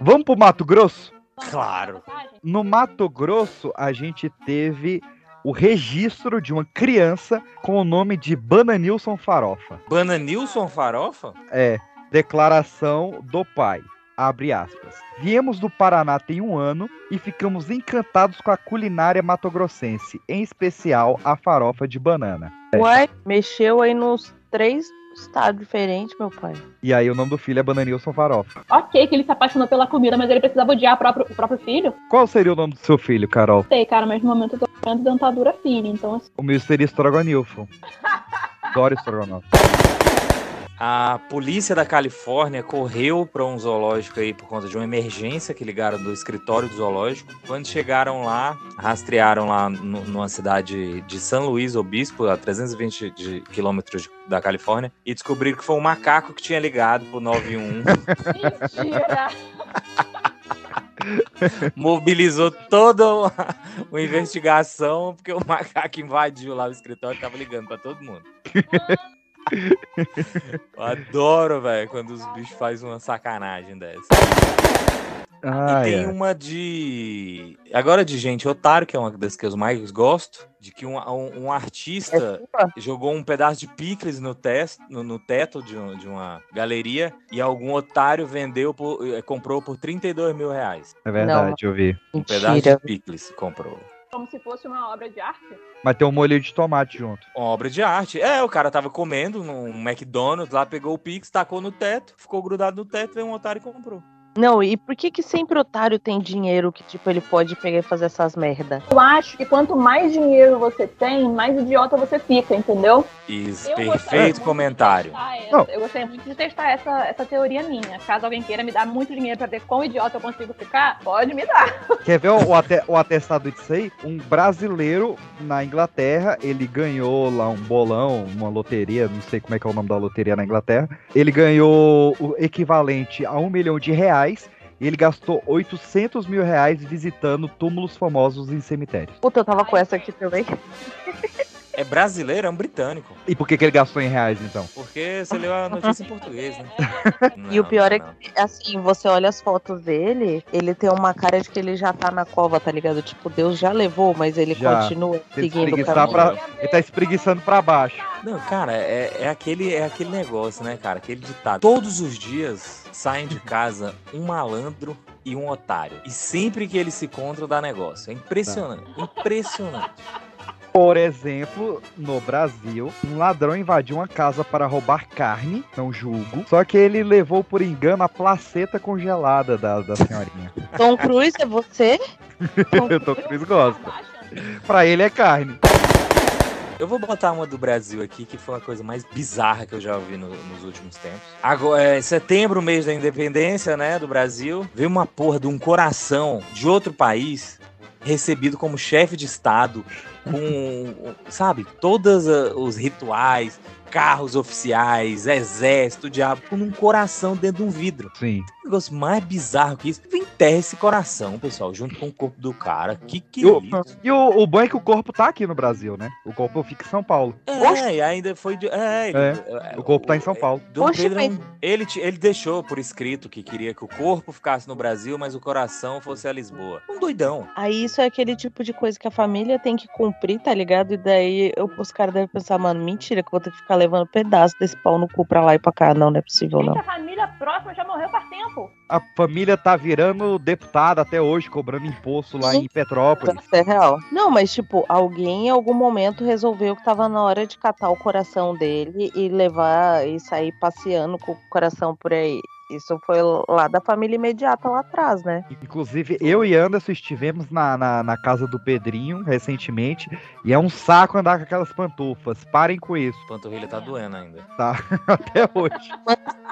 Vamos pro Mato Grosso? Claro. No Mato Grosso, a gente teve o registro de uma criança com o nome de Bananilson Farofa. Bananilson Farofa? É, declaração do pai. Abre aspas. Viemos do Paraná tem um ano e ficamos encantados com a culinária matogrossense, em especial a farofa de banana. Uai, mexeu aí nos três estados diferentes, meu pai. E aí o nome do filho é Bananilson Farofa. Ok, que ele se apaixonou pela comida, mas ele precisava odiar o próprio, o próprio filho. Qual seria o nome do seu filho, Carol? Sei, cara, mas no momento eu tô vendo dentadura filha, então assim. O meu seria Strogonilfo. Adoro Strogonoff. A polícia da Califórnia correu para um zoológico aí por conta de uma emergência que ligaram do escritório do zoológico. Quando chegaram lá, rastrearam lá no- numa cidade de São Luís Obispo, a 320 de quilômetros de- da Califórnia, e descobriram que foi um macaco que tinha ligado pro 91. Mentira! mobilizou toda uma, uma investigação, porque o macaco invadiu lá o escritório e tava ligando pra todo mundo. Eu adoro, velho, quando os bichos fazem uma sacanagem dessa. Ah, e tem é. uma de. Agora de gente otário, que é uma das que eu mais gosto, de que um, um, um artista jogou um pedaço de picles no, no, no teto de, um- de uma galeria e algum otário vendeu, por, eh, comprou por 32 mil reais. É verdade, eu vi. Um pedaço Mentira. de picles comprou. Como se fosse uma obra de arte. Mas tem um molho de tomate junto. Uma obra de arte. É, o cara tava comendo num McDonald's, lá pegou o Pix, tacou no teto, ficou grudado no teto, veio um otário e comprou. Não, e por que que sempre otário tem dinheiro que, tipo, ele pode pegar e fazer essas merda? Eu acho que quanto mais dinheiro você tem, mais idiota você fica, entendeu? Isso, Eu perfeito comentário. essa-. Eu gostaria muito de testar essa, essa teoria minha. Caso alguém queira me dar muito dinheiro pra ver quão idiota eu consigo ficar, pode me dar. Quer ver o, o ate- o atestado disso aí? Um brasileiro na Inglaterra, ele ganhou lá um bolão, uma loteria, não sei como é que é o nome da loteria na Inglaterra. Ele ganhou o equivalente a um milhão de reais e ele gastou 800 mil reais visitando túmulos famosos em cemitérios. Puta, eu tava com essa aqui também. É brasileiro, é um britânico. E por que, que ele gastou em reais, então? Porque você leu a notícia em português, né? E o Não, pior é não. que, assim, você olha as fotos dele, ele tem uma cara de que ele já tá na cova, tá ligado? Tipo, Deus já levou, mas ele Já. continua seguindo o caminho. pra- ele tá espreguiçando pra baixo. Não, cara, é, é aquele, é aquele negócio, né, cara? Aquele ditado. Todos os dias saem de casa um malandro e um otário. E sempre que eles se encontram, dá negócio. É impressionante. Impressionante. Por exemplo, no Brasil, um ladrão invadiu uma casa para roubar carne, não julgo. Só que ele levou por engano a placeta congelada da, da senhorinha. Tom Cruise, é você? Eu tô com isso gosta. Pra ele é carne. Eu vou botar uma do Brasil aqui, que foi a coisa mais bizarra que eu já ouvi no- nos últimos tempos. Agora, é setembro, mês da independência, né, do Brasil, veio uma porra de um coração de outro país recebido como chefe de Estado, com, sabe, todos os rituais, carros oficiais, exército, diabo, com um coração dentro de um vidro. Sim. O negócio mais bizarro que isso. Enterra esse coração, pessoal, junto com o corpo do cara. Que que E o, isso? e o, o bom é que o corpo tá aqui no Brasil, né? O corpo fica em São Paulo. É, e ainda foi. De, é, É, o corpo tá em São Paulo. Dom Poxa, Pedro, é mas- ele, ele deixou por escrito que queria que o corpo ficasse no Brasil, mas o coração fosse a Lisboa. Um doidão. Aí isso é aquele tipo de coisa que a família tem que cumprir, tá ligado? E daí eu- os caras devem pensar, mano, mentira que eu vou ter que ficar levando pedaço desse pau no cu pra lá e pra cá. Não, não é possível, não. Gente, a família próxima já morreu faz tempo. A família tá virando deputada até hoje, cobrando imposto lá em Petrópolis. Isso é real. Não, mas tipo, alguém em algum momento resolveu que tava na hora de catar o coração dele e levar e sair passeando com o coração por aí. Isso foi lá da família imediata lá atrás, né? Inclusive, eu e Anderson estivemos na, na, na casa do Pedrinho recentemente e é um saco andar com aquelas pantufas. Parem com isso, Panturrilha tá doendo ainda. tá? Até hoje.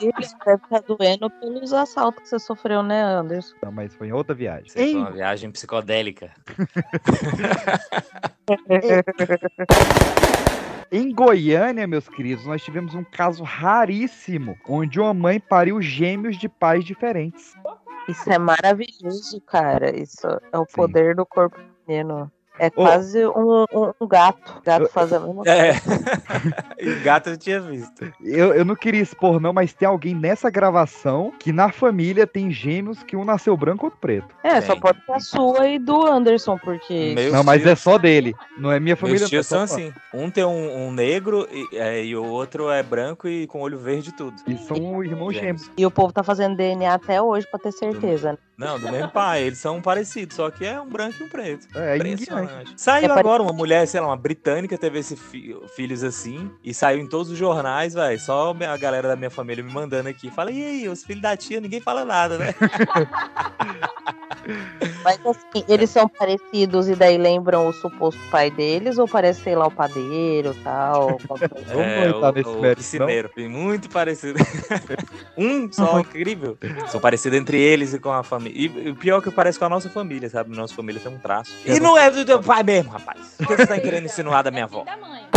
Ele deve estar doendo pelos assaltos que você sofreu, né, Anderson? Não, mas foi em outra viagem. Em- foi uma viagem psicodélica. Em Goiânia, meus queridos, nós tivemos um caso raríssimo, onde uma mãe pariu gêmeos de pais diferentes. Isso é maravilhoso, cara. Isso é o poder do corpo feminino. É quase um, um- um gato. Gato faz a mesma coisa. É. gato eu tinha visto. Eu, eu não queria expor, não, mas tem alguém nessa gravação que na família tem gêmeos que um nasceu branco e outro preto. É, só Tem. pode ser a sua e do Anderson, porque. Meus não, mas tios- é só dele. Não é minha família. Meus tios são é só- assim. Um tem um, um negro e, é, e o outro é branco e com olho verde e tudo. E são irmãos gêmeos. E o povo tá fazendo DNA até hoje pra ter certeza. né? Não, do mesmo pai. Eles são parecidos, só que é um branco e um preto. É, Impressionante. Saiu É agora uma mulher, sei lá, uma britânica teve esse fi- filhos assim e saiu em todos os jornais, velho. Só a galera da minha família me mandando aqui. Fala, e aí, os filhos da tia, ninguém fala nada, né? Mas assim, eles são parecidos e daí lembram o suposto pai deles, ou parece, sei lá, o padeiro e tal. coisa? Vamos entrar nesse É, o, o mérito, piscineiro. Muito parecido. um só, incrível. São parecidos entre eles e com a família. E, o pior é que parece com a nossa família, sabe? Nossa família tem um traço. E não é do teu pai mesmo, rapaz. O que você tá querendo insinuar da minha avó? Da mãe.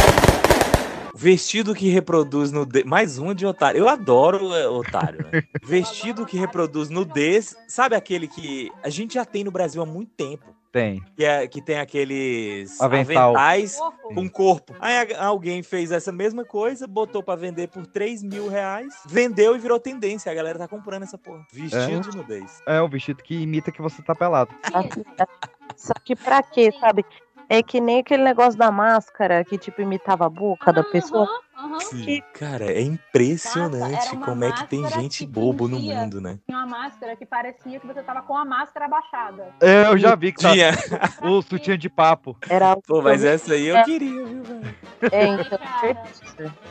Vestido que reproduz nudez. Mais um de otário. Eu adoro é, otário, né? Vestido que reproduz nudez. Sabe aquele que a gente já tem no Brasil há muito tempo? Tem. Que, é, que tem aqueles Avental. aventais Fofo. com corpo. Aí a- alguém fez essa mesma coisa, botou pra vender por 3 mil reais, vendeu e virou tendência. A galera tá comprando essa porra. Vestido de nudez. É um vestido que imita que você tá pelado. Só que pra quê, sabe? É que nem aquele negócio da máscara que, tipo, imitava a boca da pessoa. Aham. Sim, cara, é impressionante Nossa, como é que tem gente que bobo no mundo, né? Tinha uma máscara que parecia que você tava com a máscara abaixada. É, eu já vi que tá. Tinha. O sutiã de papo. Era Pô, mas essa aí eu É. queria, viu, velho? É, então,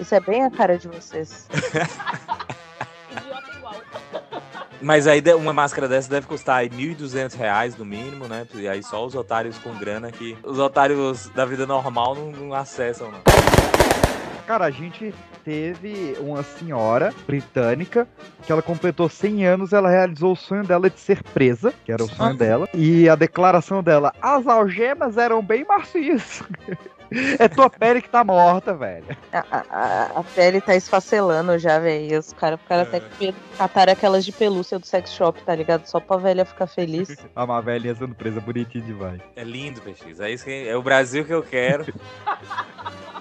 isso é bem a cara de vocês. Mas aí uma máscara dessa deve custar aí 1.200 reais no mínimo, né? E aí só os otários com grana que os otários da vida normal não, não acessam, não. Cara, a gente teve uma senhora britânica que ela completou 100 anos, ela realizou o sonho dela de ser presa, que era o sonho dela, e a declaração dela, as algemas eram bem macias. é tua pele que tá morta, velho. A, a- a- pele tá esfacelando já, velho. Os caras ficaram até com medo. Cataram aquelas de pelúcia do sex shop, tá ligado? Só pra velha ficar feliz. A uma velhinha sendo presa bonitinho demais. É lindo, PX. É, isso que, é o Brasil que eu quero.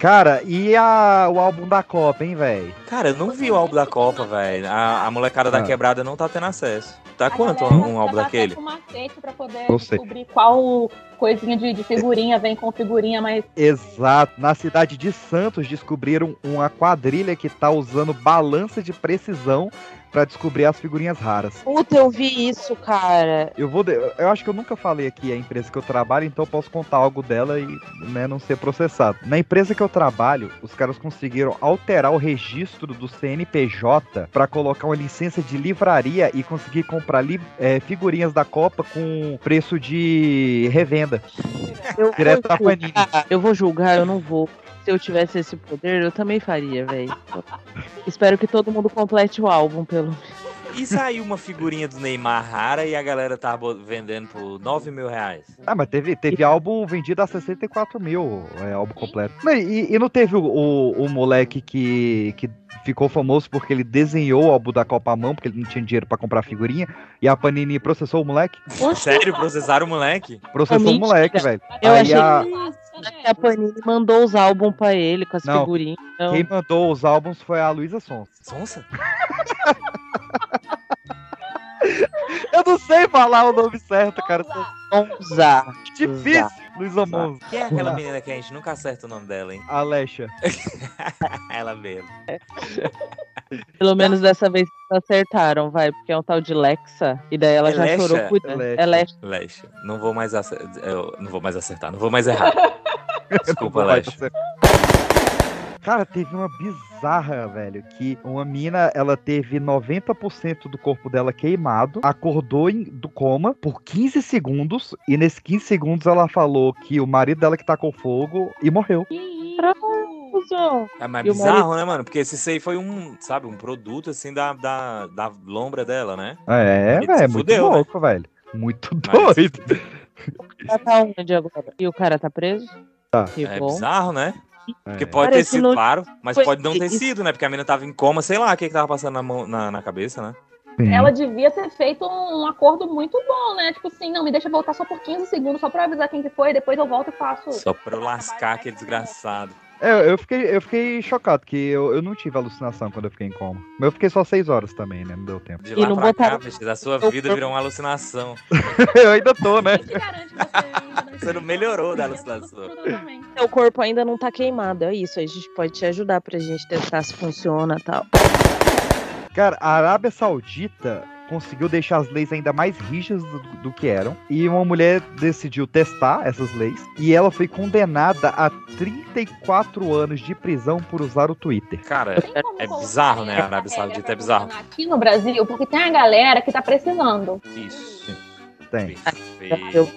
Cara, e a, o álbum da Copa, hein, velho? Cara, eu não vi o álbum da Copa, velho. A, a molecada da Ah. quebrada não tá tendo acesso. Tá A quanto galera um, um álbum tava daquele? com macete pra poder descobrir qual coisinha de, de figurinha vem com figurinha mais. Exato. Na cidade de Santos descobriram uma quadrilha que tá usando balança de precisão pra descobrir as figurinhas raras. Puta, eu vi isso, cara. Eu vou. de- Eu acho que eu nunca falei aqui a empresa que eu trabalho, então eu posso contar algo dela e né, não ser processado. Na empresa que eu trabalho, os caras conseguiram alterar o registro do CNPJ pra colocar uma licença de livraria e conseguir comprar li- é, figurinhas da Copa com preço de revenda. Eu Direto da Panini. eu vou julgar, eu não vou. Se eu tivesse esse poder, eu também faria, velho. Espero que todo mundo complete o álbum, pelo E saiu uma figurinha do Neymar rara e a galera tá bo- vendendo por 9 mil reais. Ah, mas teve, teve álbum vendido a 64 mil, é, álbum completo. Não, E, e não teve o, o, o moleque que, que ficou famoso porque ele desenhou o álbum da Copa à mão, porque ele não tinha dinheiro pra comprar figurinha, e a Panini processou o moleque? Sério? Processaram o moleque? Processou o Mentira. moleque, velho. Eu Aí achei a- que a Panini mandou os álbuns pra ele com as Não. figurinhas. Então, Quem mandou os álbuns foi a Luísa Sons. Sonsa? Eu não sei falar o nome certo, cara. Monza. Difícil, Luísa Monza. Quem é aquela menina que a gente nunca acerta o nome dela, hein? Alexa. Ela mesmo. Pelo menos dessa vez acertaram, vai, porque é um tal de Lexa. E daí ela já Elecha? chorou por. É Lexa. Lecha. Não vou mais acertar. Eu não vou mais acertar, não vou mais errar. Desculpa, ser- Cara, teve uma bizarra, velho, que uma mina, ela teve 90% do corpo dela queimado, acordou em- do coma por 15 segundos, e nesses 15 segundos ela falou que o marido dela que tacou fogo e morreu. É mais E bizarro, marido- né, mano? Porque esse aí foi um, sabe, um produto assim da, da, da lombra dela, né? É, Ele velho, é muito fudeu, né? louco, velho. Muito Mas- doido. Ela tá onde agora? E o cara tá preso? Tá. Que É bom. bizarro, né? Porque É. pode Parece ter sido, no- claro, mas foi- pode não ter isso- sido, né? Porque a menina tava em coma, sei lá o que, que tava passando na, mão, na, na cabeça, né? Sim. Ela devia ter feito um acordo muito bom, né? Tipo assim, não, me deixa voltar só por 15 segundos, só pra avisar quem que foi, depois eu volto e faço. Só pra eu lascar aquele desgraçado. É, eu fiquei, eu fiquei chocado, que eu, eu não tive alucinação quando eu fiquei em coma. Mas eu fiquei só 6 horas também, né? Não deu tempo. De E lá não pra botaram- cá, bicho, a sua vida virou uma alucinação. eu ainda tô, né? Você ainda não Você não melhorou da alucinação. Seu corpo ainda não tá queimado, é isso. A gente pode te ajudar pra gente testar se funciona e tal. Cara, a Arábia Saudita conseguiu deixar as leis ainda mais rígidas do, do que eram. E uma mulher decidiu testar essas leis. E ela foi condenada a 34 anos de prisão por usar o Twitter. Cara, como É colocar bizarro, né? A Arábia Saudita é bizarro. Aqui no Brasil, porque tem a galera que tá precisando. isso. Tem. Eu-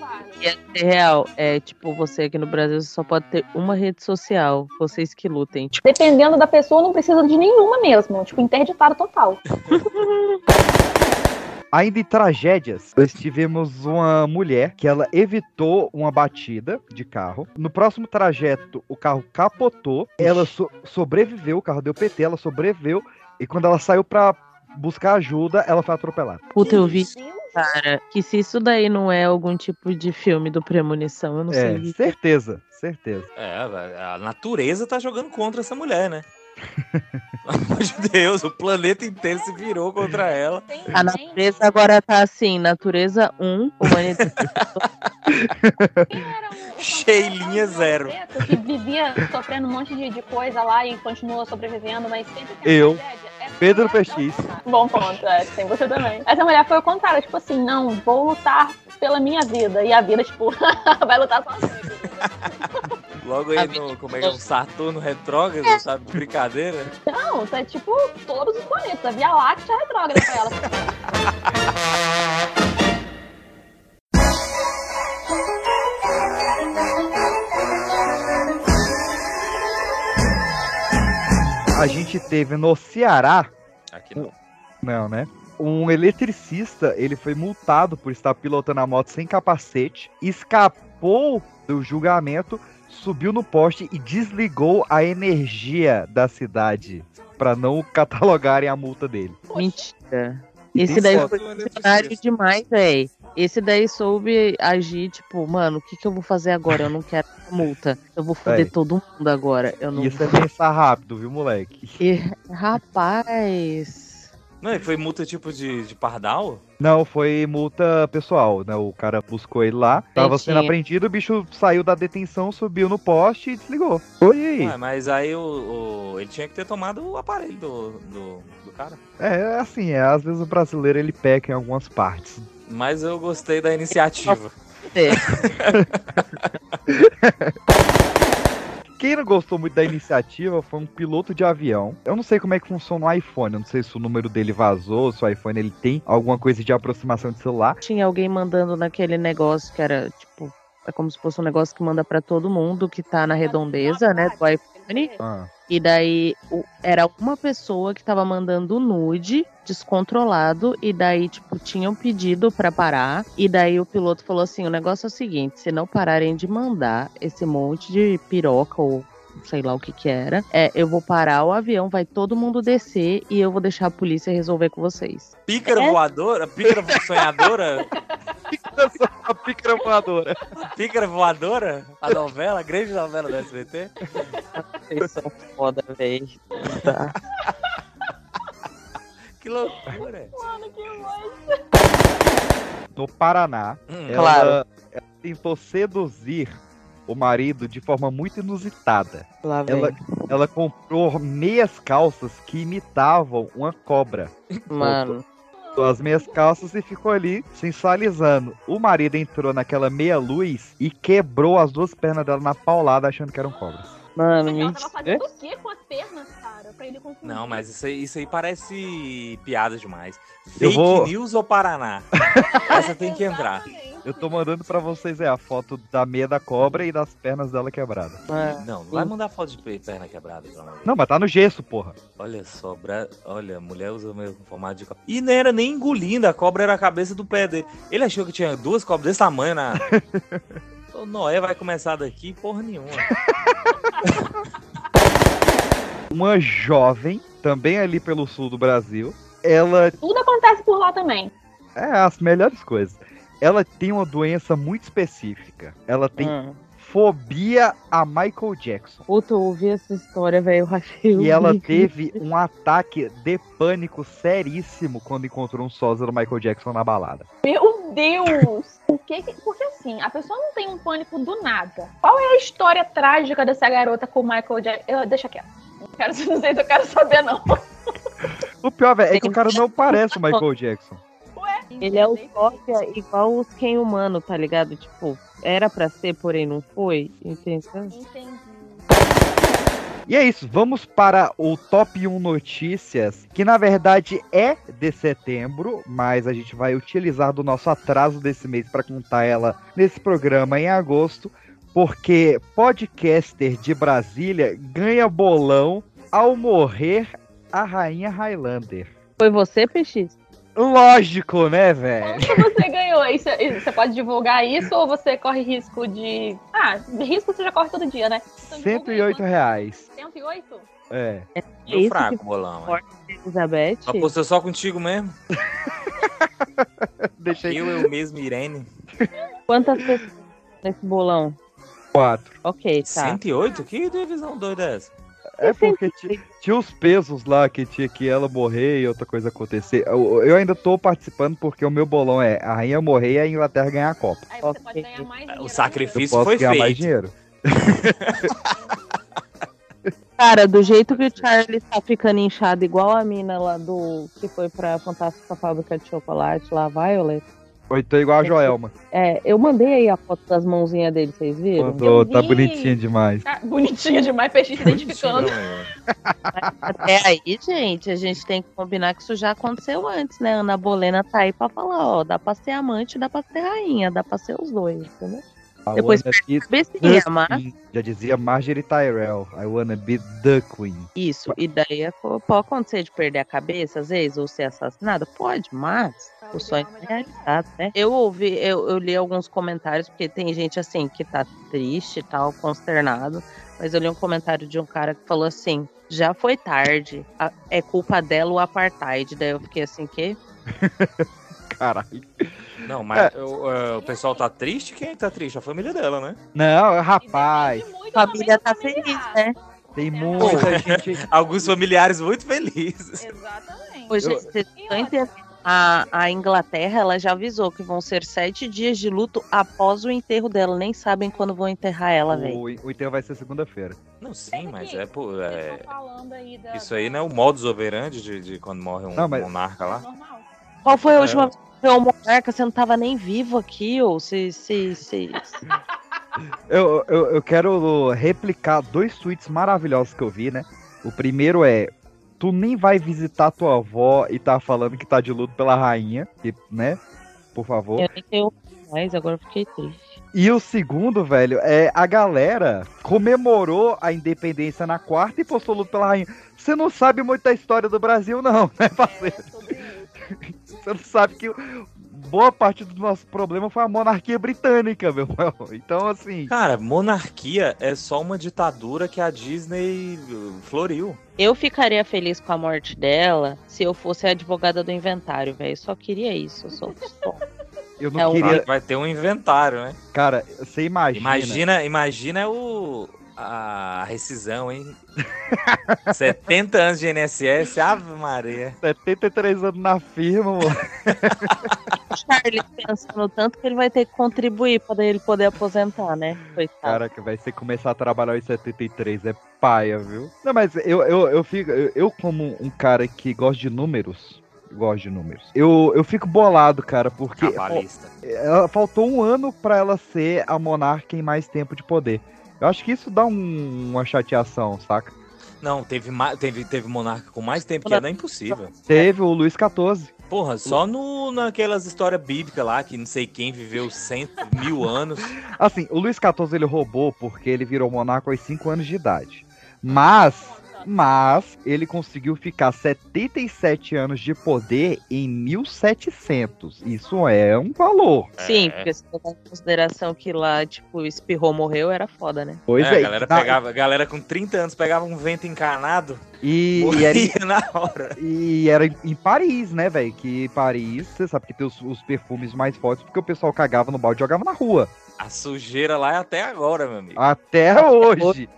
E é real, é tipo, você aqui no Brasil só pode ter uma rede social. Vocês que lutem. Tipo, Dependendo da pessoa, não precisa de nenhuma mesmo. Tipo, interditado total. Ainda em tragédias, nós tivemos uma mulher que ela evitou uma batida de carro. No próximo trajeto, o carro capotou. Ela so- sobreviveu, o carro deu PT, ela sobreviveu. E quando ela saiu pra buscar ajuda, ela foi atropelada. puta, eu vi, cara, que se isso daí não é algum tipo de filme do Premonição, eu não É, sei. certeza, certeza. É, a natureza tá jogando contra essa mulher, né? Pelo amor de Deus, o planeta inteiro se virou contra ela. A natureza agora tá assim, natureza 1, humanidade. Cheilinha zero. Que vivia sofrendo um monte de, de coisa lá e continua sobrevivendo, mas sempre tem Eu. Essa Pedro PX. Bom ponto, é, tem você também. Essa mulher foi o contrário, tipo assim, não, vou lutar pela minha vida. E a vida, tipo, vai lutar sozinha. Logo aí no, como é que é, um Saturno retrógrado, sabe? Brincadeira. Não, tá tipo todos os planetas. A Via Láctea é retrógrada pra ela. A gente teve no Ceará, Aqui não. não, né? Um eletricista, ele foi multado por estar pilotando a moto sem capacete, escapou do julgamento, subiu no poste e desligou a energia da cidade para não catalogarem a multa dele. Mentira. Esse daí foi demais, véi. Esse daí soube agir, tipo, mano, o que, que eu vou fazer agora? Eu não quero essa multa. Eu vou foder todo mundo agora. Eu não Isso é pensar rápido, viu, moleque? E, rapaz. Não, e foi multa tipo de, de pardal? Não, foi multa pessoal, né? O cara buscou ele lá, tava sendo Entendi. apreendido, o bicho saiu da detenção, subiu no poste e desligou. Oi, aí? Ué, mas aí o, o- ele tinha que ter tomado o aparelho do, do, do cara. É, assim, é, às vezes o brasileiro ele peca em algumas partes. Mas eu gostei da iniciativa. É. Quem não gostou muito da iniciativa foi um piloto de avião. Eu não sei como é que funciona o iPhone, eu não sei se o número dele vazou, se o iPhone ele tem alguma coisa de aproximação de celular. Tinha alguém mandando naquele negócio que era, tipo, é como se fosse um negócio que manda pra todo mundo que tá na redondeza, né, do iPhone. Ah, E daí o- era uma pessoa que tava mandando nude descontrolado e daí tipo tinham pedido pra parar e daí o piloto falou assim, o negócio é o seguinte, se não pararem de mandar esse monte de piroca ou sei lá o que que era, é, eu vou parar o avião, vai todo mundo descer e eu vou deixar a polícia resolver com vocês. Pícara É? voadora? Pícara sonhadora? a pícara voadora. Pícara voadora? A novela, a grande novela do SBT? Vocês são foda, velho. Tá. Que loucura. Mano, que voz. No Paraná, Hum, ela, Claro. tentou seduzir o marido de forma muito inusitada. Lá vem. Ela, ela comprou meias calças que imitavam uma cobra. Mano. Botou As meias calças e ficou ali sensualizando. O marido entrou naquela meia luz e quebrou as duas pernas dela na paulada achando que eram cobras. Mano, Ela tava fazendo o quê com as pernas, cara? Pra ele confundir. Não, mas isso aí, isso aí parece piada demais. Eu Fake vou- news ou Paraná? Essa tem que entrar. Eu tô mandando pra vocês é a foto da meia da cobra e das pernas dela quebradas. Mano. Não, não vai mandar foto de pe- perna quebrada. Não, mas tá no gesso, porra. Olha só, bra... olha, a mulher usa o mesmo formato de cobra. E não era nem engolindo, a cobra era a cabeça do pé dele. Ele achou que tinha duas cobras desse tamanho na. o Noé vai começar daqui, porra nenhuma. Uma jovem, também ali pelo sul do Brasil, ela Tudo acontece por lá também. é as melhores coisas. Ela tem uma doença muito específica. Ela tem Hum. Fobia a Michael Jackson. Puta, eu ouvi essa história, velho. E ela teve um ataque de pânico seríssimo quando encontrou um sósia do Michael Jackson na balada. Meu Deus! Por que, que- porque assim, a pessoa não tem um pânico do nada. Qual é a história trágica dessa garota com o Michael Jackson? Eu, deixa quieto. Não, quero, não sei se eu quero saber, não. O pior, velho, é que o cara não parece o Michael Jackson. Ele é o cópia igual os quem humano, tá ligado? Tipo, era pra ser, porém não foi. Entendi. E é isso, vamos para o top 1 notícias, que na verdade é de setembro, mas a gente vai utilizar do nosso atraso desse mês para contar ela nesse programa em agosto, porque podcaster de Brasília ganha bolão ao morrer a rainha Highlander. Foi você, PX? Lógico, né, velho? Quanto você ganhou? Isso, isso- você pode divulgar isso ou você corre risco de. Ah, risco você já corre todo dia, né? Então, divulga aí, 108 reais. quanto? 108? É. Meu isso fraco, que bolão. é. Elizabeth? Apostou só contigo mesmo? Deixa aí. Eu, eu mesmo, Irene. Quantas pessoas nesse bolão? 4. Ok, tá. 108? Que divisão doida é essa? É porque ti- tinha os pesos lá que tinha que ela morrer e outra coisa acontecer. Eu, eu ainda tô participando porque o meu bolão é a rainha morrer e a Inglaterra ganhar a Copa. Aí você pode ganhar mais dinheiro. O Eu sacrifício posso foi ganhar mais feito. dinheiro. Cara, do jeito que o Charlie tá ficando inchado, igual a mina lá do. que foi pra Fantástica Fábrica de Chocolate, lá, Violet. Ou então igual a Joelma. É, eu mandei aí a foto das mãozinhas dele, vocês viram? Mandou, tá bonitinha demais. Tá bonitinha demais, peixe se identificando. Até aí, gente, a gente tem que combinar que isso já aconteceu antes, né? Ana Bolena tá aí pra falar, ó, dá pra ser amante, dá pra ser rainha, dá pra ser os dois, entendeu? I Depois wanna be the mas. Já dizia Marjorie Tyrell. I wanna be the queen. isso, e daí é- pode acontecer de perder a cabeça, às vezes, ou ser assassinado? Pode, mas o sonho é realizado, né? Eu ouvi, eu, eu li alguns comentários, porque tem gente assim que tá triste e tal, consternado. Mas eu li um comentário de um cara que falou assim: já foi tarde, é culpa dela o apartheid. Daí eu fiquei assim, que? Caralho. Não, mas o, é, o pessoal tá triste? Quem tá triste? A família dela, né? Não, rapaz. Depende muito da Família tá familiar. feliz, né? Tem muita gente. Alguns familiares muito felizes. Exatamente. Hoje, Eu- vocês? A, a Inglaterra ela já avisou que vão ser sete dias de luto após o enterro dela. Nem sabem quando vão enterrar ela, velho. O, o enterro vai ser segunda-feira. Não, sim, mas é, pô, Vocês é, aí da- Isso aí não é o modus operandi de, de quando morre um Não, mas- monarca lá? Qual foi a É. última vez que o monarca? Você não tava nem vivo aqui, ou se. se, se... Eu, eu, eu quero replicar dois tweets maravilhosos que eu vi, né? O primeiro é. Tu nem vai visitar tua avó e tá falando que tá de luto pela rainha, que, né? Por favor. Eu nem tenho mais, agora eu fiquei triste. E o segundo, velho, é a galera comemorou a independência na quarta e postou luto pela rainha. Você não sabe muito da história do Brasil, não, né, parceiro? É. Você não sabe que boa parte do nosso problema foi a monarquia britânica, meu irmão. Então, assim. Cara, monarquia é só uma ditadura que a Disney uh, floriu. Eu ficaria feliz com a morte dela se eu fosse a advogada do inventário, velho. Só queria isso. Eu sou. Eu não É queria. Vai ter um inventário, né? Cara, você imagina. Imagina, imagina o a rescisão, hein? 70 anos de INSS, Ave Maria. 73 anos na firma, mano. Charles pensando tanto que ele vai ter que contribuir para ele poder aposentar, né? Coitado. Caraca, vai ser começar a trabalhar em 73, é paia, viu? Não, mas eu, eu, eu fico. Eu, eu como um cara que gosta de números. Gosto de números. Eu, eu fico bolado, cara, porque Cabalista. ela, faltou um ano pra ela ser a monarca em mais tempo de poder. Eu acho que isso dá um- uma chateação, saca? Não, teve, teve, teve monarca com mais tempo que era impossível. Teve o Luiz XIV. Porra, só no, naquelas histórias bíblicas lá, que não sei quem viveu cento, mil anos. Assim, o Luiz XIV ele roubou porque ele virou monarca aos 5 anos de idade. Mas, mas, ele conseguiu ficar 77 anos de poder em 1700. Isso é um valor. Sim, porque se levar em consideração que lá, tipo, espirrou, morreu, era foda, né? Pois É, é. a galera, na- pegava, a galera com 30 anos pegava um vento encarnado, e, e era, na hora. e era em- em Paris, né, velho? Que Paris, você sabe que tem os, os perfumes mais fortes porque o pessoal cagava no balde e jogava na rua. A sujeira lá é até agora, meu amigo. Até hoje.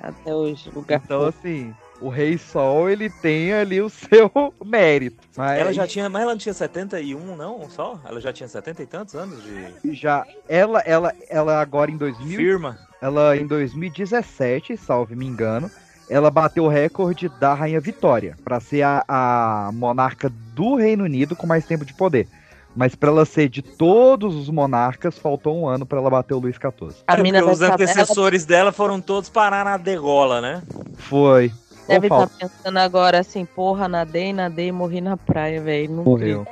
Até hoje, lugar. Então, assim, o Rei Sol, ele tem ali o seu mérito. Mas Ela já tinha, mas ela não tinha 71, não, só? Ela já tinha 70 e tantos anos de já ela ela ela agora em 2000 firma. ela em 2017 salve me engano ela bateu o recorde da rainha Vitória pra ser a, a monarca do Reino Unido com mais tempo de poder mas pra ela ser de todos os monarcas faltou um ano pra ela bater o Luís XIV A É, mina os tá- antecessores dela foram todos parar na degola, né? foi. Deve estar Paulo, pensando agora assim, porra, nadei, nadei, morri na praia, velho. Não morreu.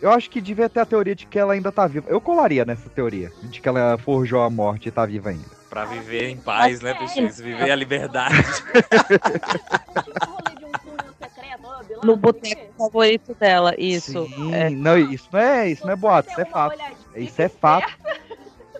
eu acho que devia ter a teoria de que ela ainda tá viva. Eu colaria nessa teoria de que ela forjou a morte e tá viva ainda. Pra viver em paz, né, Peixes? Viver a liberdade. No boteco favorito dela, isso. Sim, é. não, isso não é, isso não é boato, isso é fato. Isso é fato.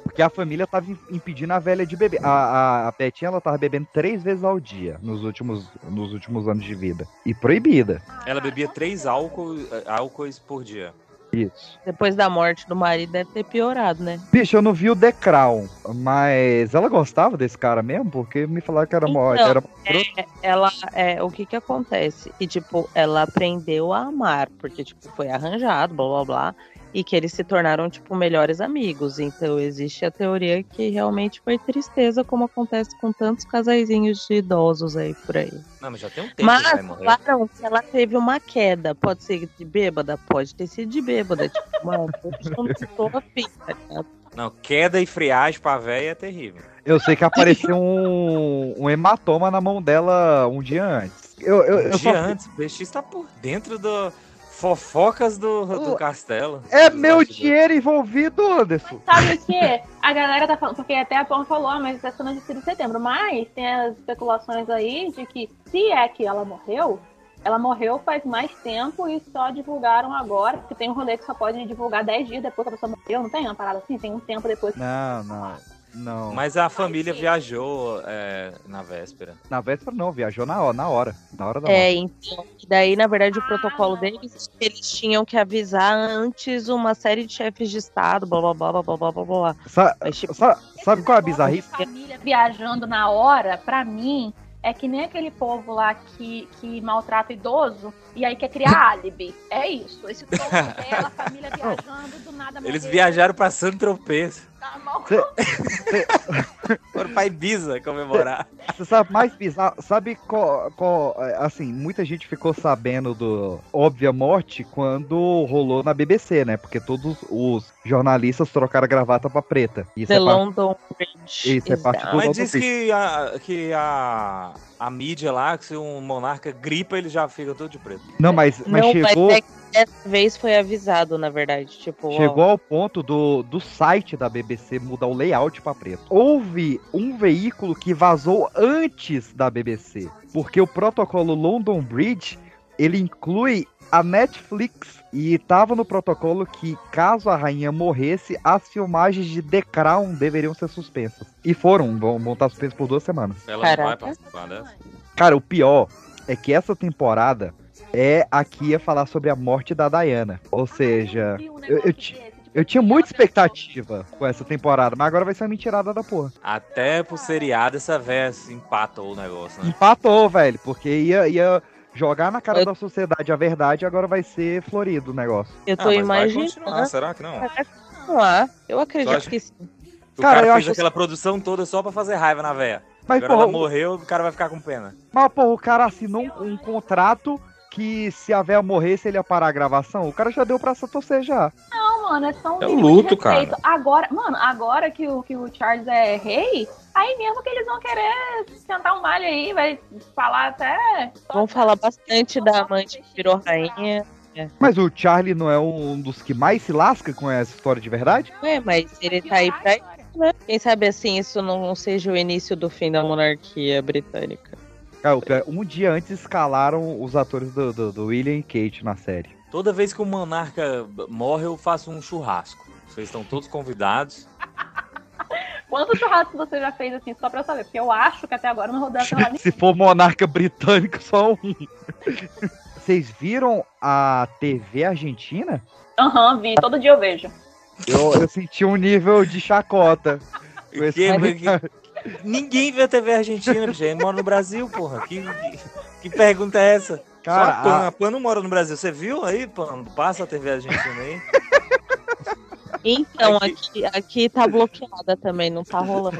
Porque a família tava im- impedindo a velha de beber. A, a, a Petinha, ela tava bebendo três vezes ao dia nos últimos, nos últimos anos de vida. E proibida. Ela bebia três álcool, álcoois por dia. Isso. Depois da morte do marido, deve ter piorado, né? Bicho, eu não vi o The Crown, mas ela gostava desse cara mesmo? Porque me falaram que era. Então, Era... É, ela, é, o que que acontece? E, tipo, ela aprendeu a amar, porque, tipo, foi arranjado, blá, blá, blá, e que eles se tornaram, tipo, melhores amigos. Então, existe a teoria que realmente foi tristeza, como acontece com tantos casaizinhos de idosos aí por aí. Não, mas já tem um tempo que ela Mas morreu. falaram que ela teve uma queda. Pode ser de bêbada? Pode ter sido de bêbada. Tipo, mano, eu não tô afim, tá ligado? Não, queda e friagem pra véia é terrível. Eu sei que apareceu um, um hematoma na mão dela um dia antes. Eu, eu, Um eu dia só- antes, o PX tá por dentro do fofocas do, do castelo. É meu dinheiro envolvido, Anderson. Sabe o que? A galera tá falando, porque até a Pão falou, ah, mas essa não é de setembro. Mas tem as especulações aí de que se é que ela morreu, ela morreu faz mais tempo e só divulgaram agora, porque tem um rolê que só pode divulgar 10 dias depois que a pessoa morreu, não tem uma parada assim? Tem um tempo depois. Não, não, não. Mas a família viajou é, na véspera. Na véspera não, viajou na hora, na hora, na hora da É, hora. então, daí na verdade o protocolo ah. deles, é eles tinham que avisar antes uma série de chefes de estado, blá blá blá blá blá blá blá. Sa Mas, tipo, sa sabe qual é a bizarrice? Família viajando na hora, para mim, é que nem aquele povo lá que, que maltrata idoso, e aí quer criar álibi. É isso. Esse povo dela, a família viajando, do nada Eles morreu. viajaram pra Santo Tropez. Tá mal. Foram pra Ibiza comemorar. Você sabe mais bizarro? Sabe qual, qual- é, Assim, muita gente ficou sabendo do óbvia morte quando rolou na BBC, né? Porque todos os jornalistas trocaram a gravata pra preta. Isso The é parte- London Bridge. Isso é parte do Mas London diz Bridge. que, a, que a, a mídia lá, que se um monarca gripa, ele já fica todo de preto. Não, mas, mas Não, chegou, mas é que dessa vez foi avisado, na verdade. Tipo, ó, chegou ao ponto do, do site da BBC mudar o layout pra preto. Houve um veículo que vazou antes da BBC. Porque o protocolo London Bridge ele inclui a Netflix e tava no protocolo que caso a rainha morresse, as filmagens de The Crown deveriam ser suspensas. E foram, vão, vão estar suspensas por duas semanas. Ela não vai participar dessa. Cara, o pior é que essa temporada é a que ia falar sobre a morte da Diana. Ou seja, eu, eu, ti- eu tinha muita expectativa com essa temporada, mas agora vai ser uma mentirada da porra. Até pro seriado essa véia empatou o negócio, né? Empatou, velho, porque ia, ia jogar na cara da sociedade a verdade, agora vai ser florido o negócio. Eu Ah, tô vai imaginando. será que não? Vai continuar. Eu acredito acha que sim. O Cara, cara, eu fez acho- aquela produção toda só pra fazer raiva na véia. Mas, Agora porra, ela o- morreu, o cara vai ficar com pena. Mas, pô, o cara assinou um, um contrato que se a véia morresse, ele ia parar a gravação. O cara já deu pra se torcer já. Não, mano, é só um É o luto, cara. Agora, mano, agora que o, que o Charles é rei, aí mesmo que eles vão querer sentar um malho aí, vai falar até. Vamos falar bastante da amante que virou rainha. Mas o Charlie não é um dos que mais se lasca com essa história de verdade? Ué, mas ele tá aí pra né? Quem sabe assim isso não seja o início do fim da monarquia britânica. Cara, é, um dia antes escalaram os atores do, do- do William e Kate na série. Toda vez que o monarca morre, eu faço um churrasco. Vocês estão todos convidados. Quantos churrascos você já fez assim, só pra eu saber? Porque eu acho que até agora não rodou pela Se for monarca britânico, só um. Vocês viram a TV argentina? Aham, vi, todo dia eu vejo. Eu, eu senti um nível de chacota. Que- comentário. Ninguém vê a TV argentina, bicho. Ele mora no Brasil, porra. Que, que, que pergunta é essa? Cara, Só a Pan, a- a Pan não mora no Brasil. Você viu aí, Pan? Passa a TV argentina aí. Então, aqui, aqui tá bloqueada também, não tá rolando.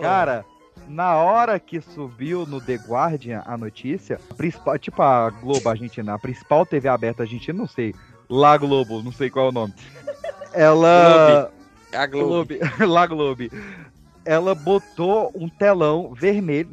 Cara, na hora que subiu no The Guardian a notícia, a principal, tipo a Globo Argentina, a principal TV aberta argentina, não sei, La Globo, não sei qual é o nome. Ela. É a Globo. Globe, La Globe. Ela botou um telão vermelho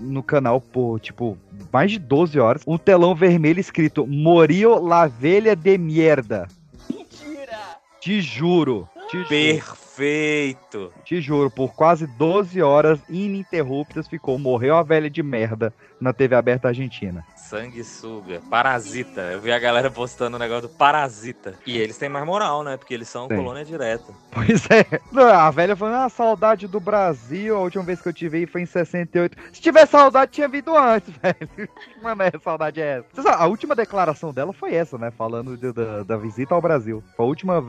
no canal por, tipo, mais de 12 horas. Um telão vermelho escrito Morio la velha de mierda. Mentira! Te juro. Te juro. Perfeito. Te juro, por quase 12 horas ininterruptas ficou Morreu a velha de merda na TV aberta argentina. Sanguessuga. Parasita. Eu vi a galera postando o negócio do Parasita. E eles têm mais moral, né? Porque eles são Tem. colônia direta. Pois é. Não, A velha falando, ah, saudade do Brasil, a última vez que eu te vi foi em 68. Se tiver saudade, tinha vindo antes, velho. Mano, é saudade é essa? Sabe, a última declaração dela foi essa, né? Falando de- da, da visita ao Brasil. Foi a última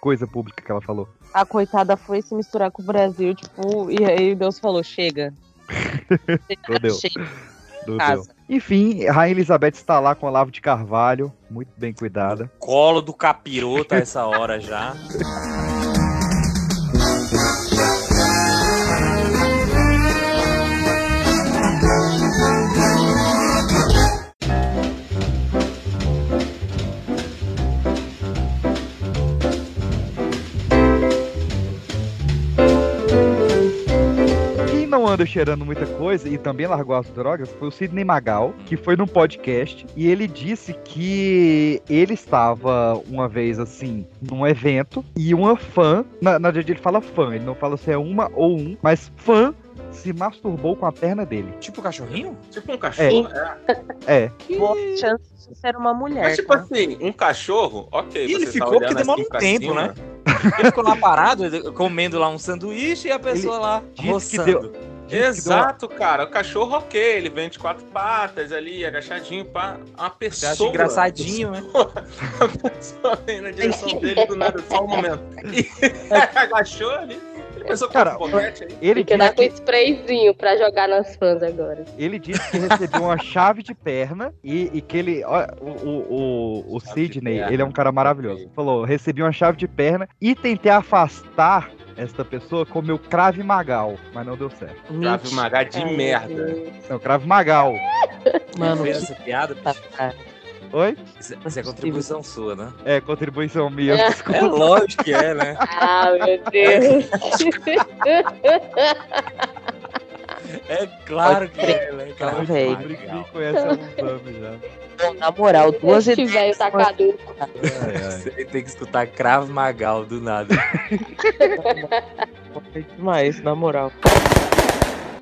coisa pública que ela falou. A coitada foi se misturar com o Brasil, tipo, e aí Deus falou: chega. Não deu. Chega. Não deu. Enfim, Rainha Elizabeth está lá com a Lavo de Carvalho, muito bem cuidada. Colo do capiroto a essa hora já. Anda cheirando muita coisa e também largou as drogas foi o Sidney Magal, que foi num podcast e ele disse que ele estava uma vez assim num evento e uma fã, na, na verdade ele fala fã, ele não fala se é uma ou um, mas fã se masturbou com a perna dele. Tipo cachorrinho? Tipo um cachorro. É. É. Boa chance de ser uma mulher. Mas, tipo tá? assim, um cachorro, ok. E ele você ficou tá porque demora assim um pra tempo, cima. né? Ele ficou lá parado, ele- comendo lá um sanduíche e a pessoa lá disse que roçando. Exato, cara. O cachorro, ok. Ele vem de quatro patas ali, agachadinho, pá. Uma Você pessoa. acha engraçadinho, né? A pessoa vem na direção dele do nada, só um momento. E agachou ali. Ele pensou Cara, um aí. Ele que disse dar com sprayzinho pra jogar nas fãs agora. ele disse que recebeu uma chave de perna e, e que ele. ó, o, o, o, o Sidney, ele é um cara maravilhoso. Falou: recebi uma chave de perna e tentei afastar esta pessoa com meu crave magal, mas não deu certo. Crave Magá de merda. Não, crave magal. Mano, Fez essa piada? tá. Oi? Isso, isso é contribuição sua, né? É, contribuição minha. É. É lógico que é, né? Ah, meu Deus. É claro que é, né? Não, Cara, anos já. Na moral, duas Esse ideias. velho tá caduco. Ai, ai. Você tem que escutar Cravo Magal do nada. demais, na moral.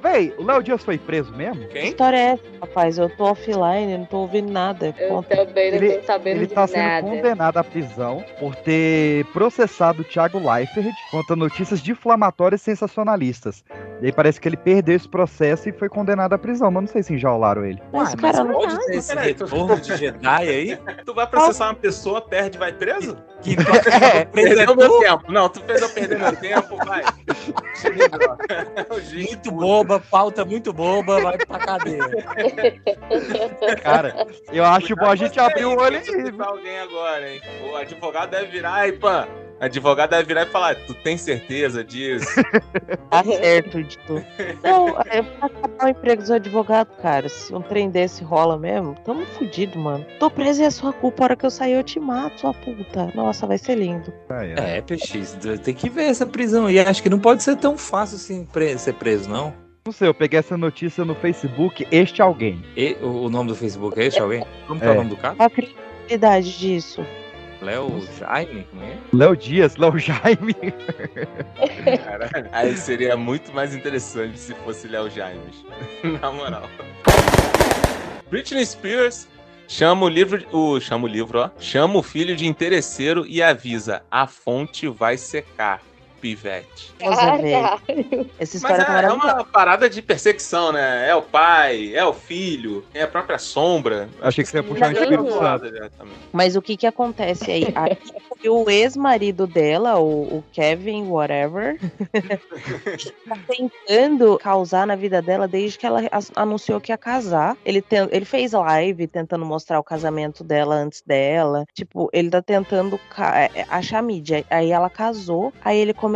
Véi, o Léo Dias foi preso mesmo? Que Quem? história é essa, rapaz? Eu tô offline, não tô ouvindo nada. Eu Conta. também não Ele- tô sabendo Ele de tá sendo nada. condenado à prisão por ter processado o Thiago Leifert contra notícias difamatórias e sensacionalistas. E aí parece que ele perdeu esse processo e foi condenado à prisão, mas não sei se enjaularam ele. Mas, Ué, cara, mas não pode ter esse Peraí, tu- retorno de Jedi aí? Tu vai processar uma pessoa, perde, vai preso? Que preso é Perdeu meu tempo. Não, tu fez eu perder meu tempo, vai. muito boba, pauta muito boba, vai pra cadeia. Cara, eu acho bom a gente abrir o olho aí. Pra alguém agora, hein? O advogado deve virar e pã. Advogado deve virar e falar: Tu tem certeza disso? Tá certo, Dito. Não, é pra acabar o emprego dos advogados, cara. Se um trem desse rola mesmo, tamo fudido, mano. Tô preso e é sua culpa. A hora que eu sair, eu te mato, sua puta. Nossa, vai ser lindo. É, PX, tem que ver essa prisão aí. Acho que não pode ser tão fácil assim pre- ser preso, não. Não sei, eu peguei essa notícia no Facebook, este alguém. E, o, o nome do Facebook é esse, alguém? Como que é É. o nome do cara? Qual a credibilidade disso? Léo Jaime? Como é? Léo Dias, Léo Jaime. Caralho. Aí seria muito mais interessante se fosse Léo Jaimes. Na moral. Britney Spears chama o livro. O, chama o livro, ó. Chama o filho de interesseiro e avisa: a fonte vai secar. Pivete. Nossa. Essa Mas história tá é, é uma parada de perseguição, né? É o pai, é o filho, é a própria sombra. Achei que você ia puxar um Espírito Santo. Já também. Mas o que que acontece aí? O ex-marido dela, o, o Kevin, whatever, tá tentando causar na vida dela desde que ela anunciou que ia casar. Ele, ele fez live tentando mostrar o casamento dela antes dela. Tipo, ele tá tentando ca- é, achar mídia. Aí ela casou, aí ele começou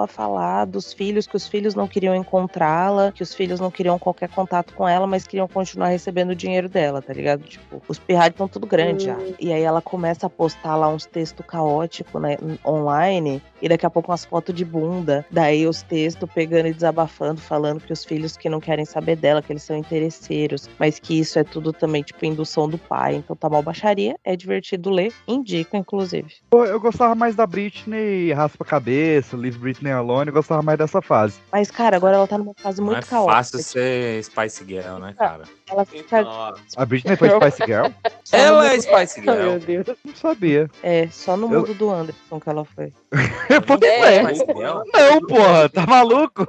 a falar dos filhos, que os filhos não queriam encontrá-la, que os filhos não queriam qualquer contato com ela, mas queriam continuar recebendo o dinheiro dela, tá ligado? Tipo, os pirralhos estão tudo grande já. E aí ela começa a postar lá uns textos caóticos né, online, e daqui a pouco umas fotos de bunda. Daí os textos pegando e desabafando, falando que os filhos que não querem saber dela, que eles são interesseiros, mas que isso é tudo também, tipo, indução do pai. Então tá mal baixaria, é divertido ler, indico, inclusive. Pô, Eu gostava mais da Britney raspa a cabeça, Leave Britney Alone, eu gostava mais dessa fase. Mas, cara, agora ela tá numa fase Não muito é caótica. fácil ser Spice Girl, né, cara? Ela fica. Então, ó, A Britney foi Spice Girl? Ela é Spice Girl. meu Deus. Não sabia. É, só no Eu- mundo do Anderson que ela foi. É. ser. Spice Girl? Não, porra, tá maluco?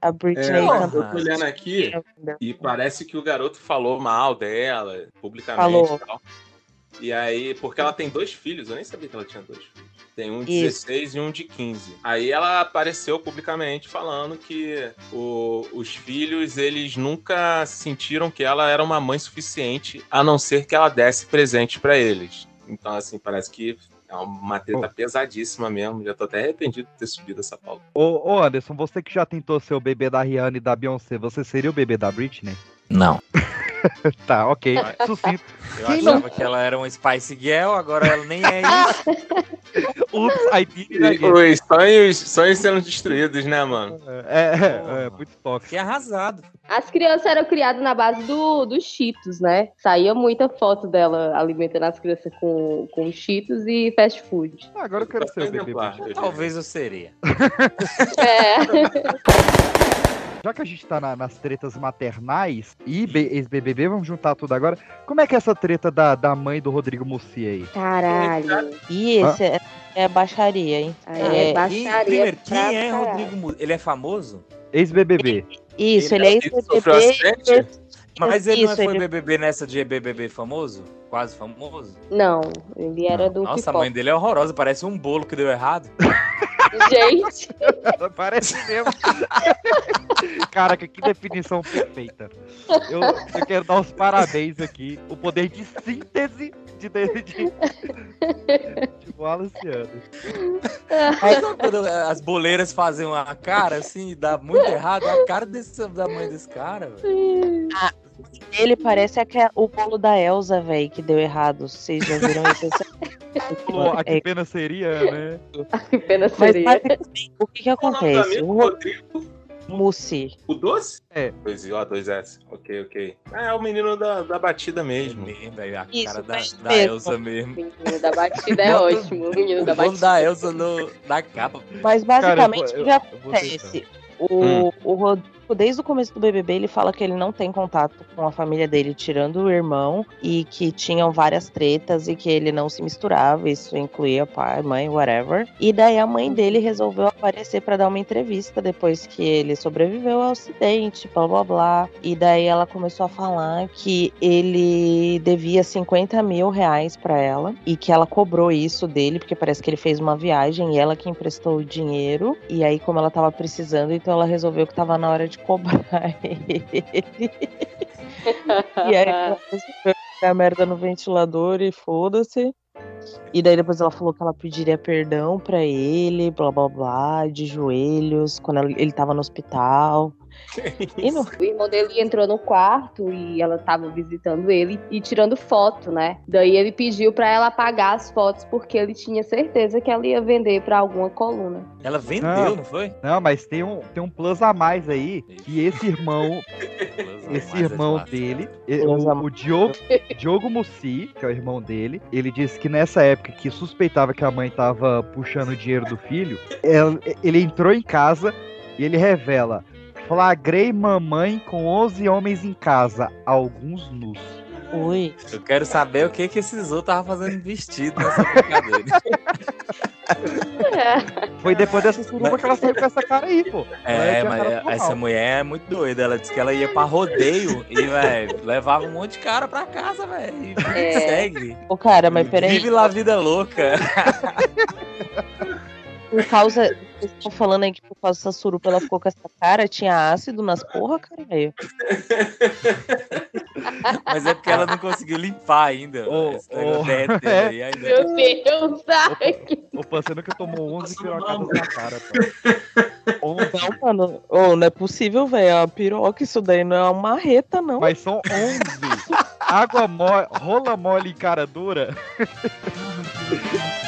A é, Britney eu canta. tô olhando aqui e parece que o garoto falou mal dela, publicamente Falou. e tal. E aí, porque ela tem dois filhos, eu nem sabia que ela tinha dois filhos. Tem um de Isso. 16 e um de 15. Aí ela apareceu publicamente falando que o- os filhos, eles nunca sentiram que ela era uma mãe suficiente, a não ser que ela desse presente pra eles. Então, assim, parece que é uma treta pesadíssima mesmo. Já tô até arrependido de ter subido essa pauta. Ô, ô, Anderson, você que já tentou ser o bebê da Rihanna e da Beyoncé, você seria o bebê da Britney? Não. Tá, ok. Sucinto. Eu Quem achava que ela era uma Spice Girl, agora ela nem é isso. Ups, I did it again. Os sonhos, sonhos sendo destruídos, né, mano? É, é, é, muito tóxico. Que arrasado. As crianças eram criadas na base do, dos Cheetos, né? Saía muita foto dela alimentando as crianças com, com Cheetos e fast food. Ah, agora eu quero ser o bebê eu. Talvez eu seria. É. Já que a gente tá na- nas tretas maternais e be- ex-BBB, vamos juntar tudo agora. Como é que é essa treta da, da mãe do Rodrigo Mussi aí? Caralho. E esse é, é baixaria, hein? Aí é Quem, baixaria primeiro, pra quem é caralho. Rodrigo Mu- Ele é famoso? Ex-BBB. Isso, ele é Ele sofreu ex-BBB. Mas ele não Isso, foi ele- BBB nessa de BBB famoso? Quase famoso? Não, ele era do Nossa, a pipoca. mãe dele é horrorosa, parece um bolo que deu errado. Gente, Parece mesmo. Caraca, que definição perfeita. Eu, eu quero dar os parabéns aqui. O poder de síntese de, de, de, de. Aí sabe quando as boleiras fazem uma cara assim e dá muito errado? É a cara desse, da mãe desse cara, velho. Ele parece aque- o bolo da Elsa, velho, que deu errado. Vocês já viram isso? Pô, a que É, pena seria, né? que pena mas seria. basicamente, o que, que o acontece? O Ro- Rodrigo? Mussi. O doce? É. Dois I, ó, dois S. Ok, ok. Ah, é o menino da, da batida mesmo. Mesmo, velho, a Isso, cara da, mas da mesmo. Elsa mesmo. O menino da batida é ótimo. O menino O da bolo batida. da Elsa no, na capa. Mas Cara, eu basicamente o que acontece? O, Hum. o, Rod- tipo, desde o começo do BBB, ele fala que ele não tem contato com a família dele, tirando o irmão, e que tinham várias tretas e que ele não se misturava. Isso incluía pai, mãe, whatever. E daí a mãe dele resolveu aparecer para dar uma entrevista depois que ele sobreviveu ao acidente, blá blá blá. E daí ela começou a falar que ele devia 50 mil reais para ela e que ela cobrou isso dele, porque parece que ele fez uma viagem e ela que emprestou o dinheiro. E aí, como ela tava precisando, então ela resolveu que tava na hora de cobrar ele. e aí ela a merda no ventilador e foda-se. E daí depois ela falou que ela pediria perdão pra ele, blá blá blá, de joelhos, quando ele tava no hospital. E no- O irmão dele entrou no quarto e ela tava visitando ele e tirando foto, né? Daí ele pediu pra ela apagar as fotos porque ele tinha certeza que ela ia vender pra alguma coluna. Ela vendeu, Não. não foi? Não, mas tem um, tem um plus a mais aí, que esse irmão, esse é irmão fácil. dele, o, o Diogo, Diogo Mussi, que é o irmão dele, ele disse que nessa época que suspeitava que a mãe tava puxando o dinheiro do filho, ela- ele entrou em casa e ele revela: flagrei mamãe com 11 homens em casa, alguns nus. Ui. Eu quero saber o que que esses outros estavam fazendo vestido nessa brincadeira. Foi depois dessa suruba que ela saiu com essa cara aí, pô. É, mas é- essa mulher é muito doida. Ela disse que ela ia pra rodeio e, velho, levava um monte de cara pra casa, velho. E É. segue. Ô, cara, mas peraí. Vive lá a vida louca. Por causa. Vocês estão falando aí que por causa dessa surupa ela ficou com essa cara, tinha ácido nas porra, caralho. Mas é porque ela não conseguiu limpar ainda. Ô, derretendo é. ainda. Meu Deus, ai, Ô, você nunca tomou 11 pirocadas na cara, pô. 11. Não, mano. Ô, não é possível, velho. É uma piroca, isso daí não é uma marreta, não. Mas são 11. Água mole, rola mole e cara dura.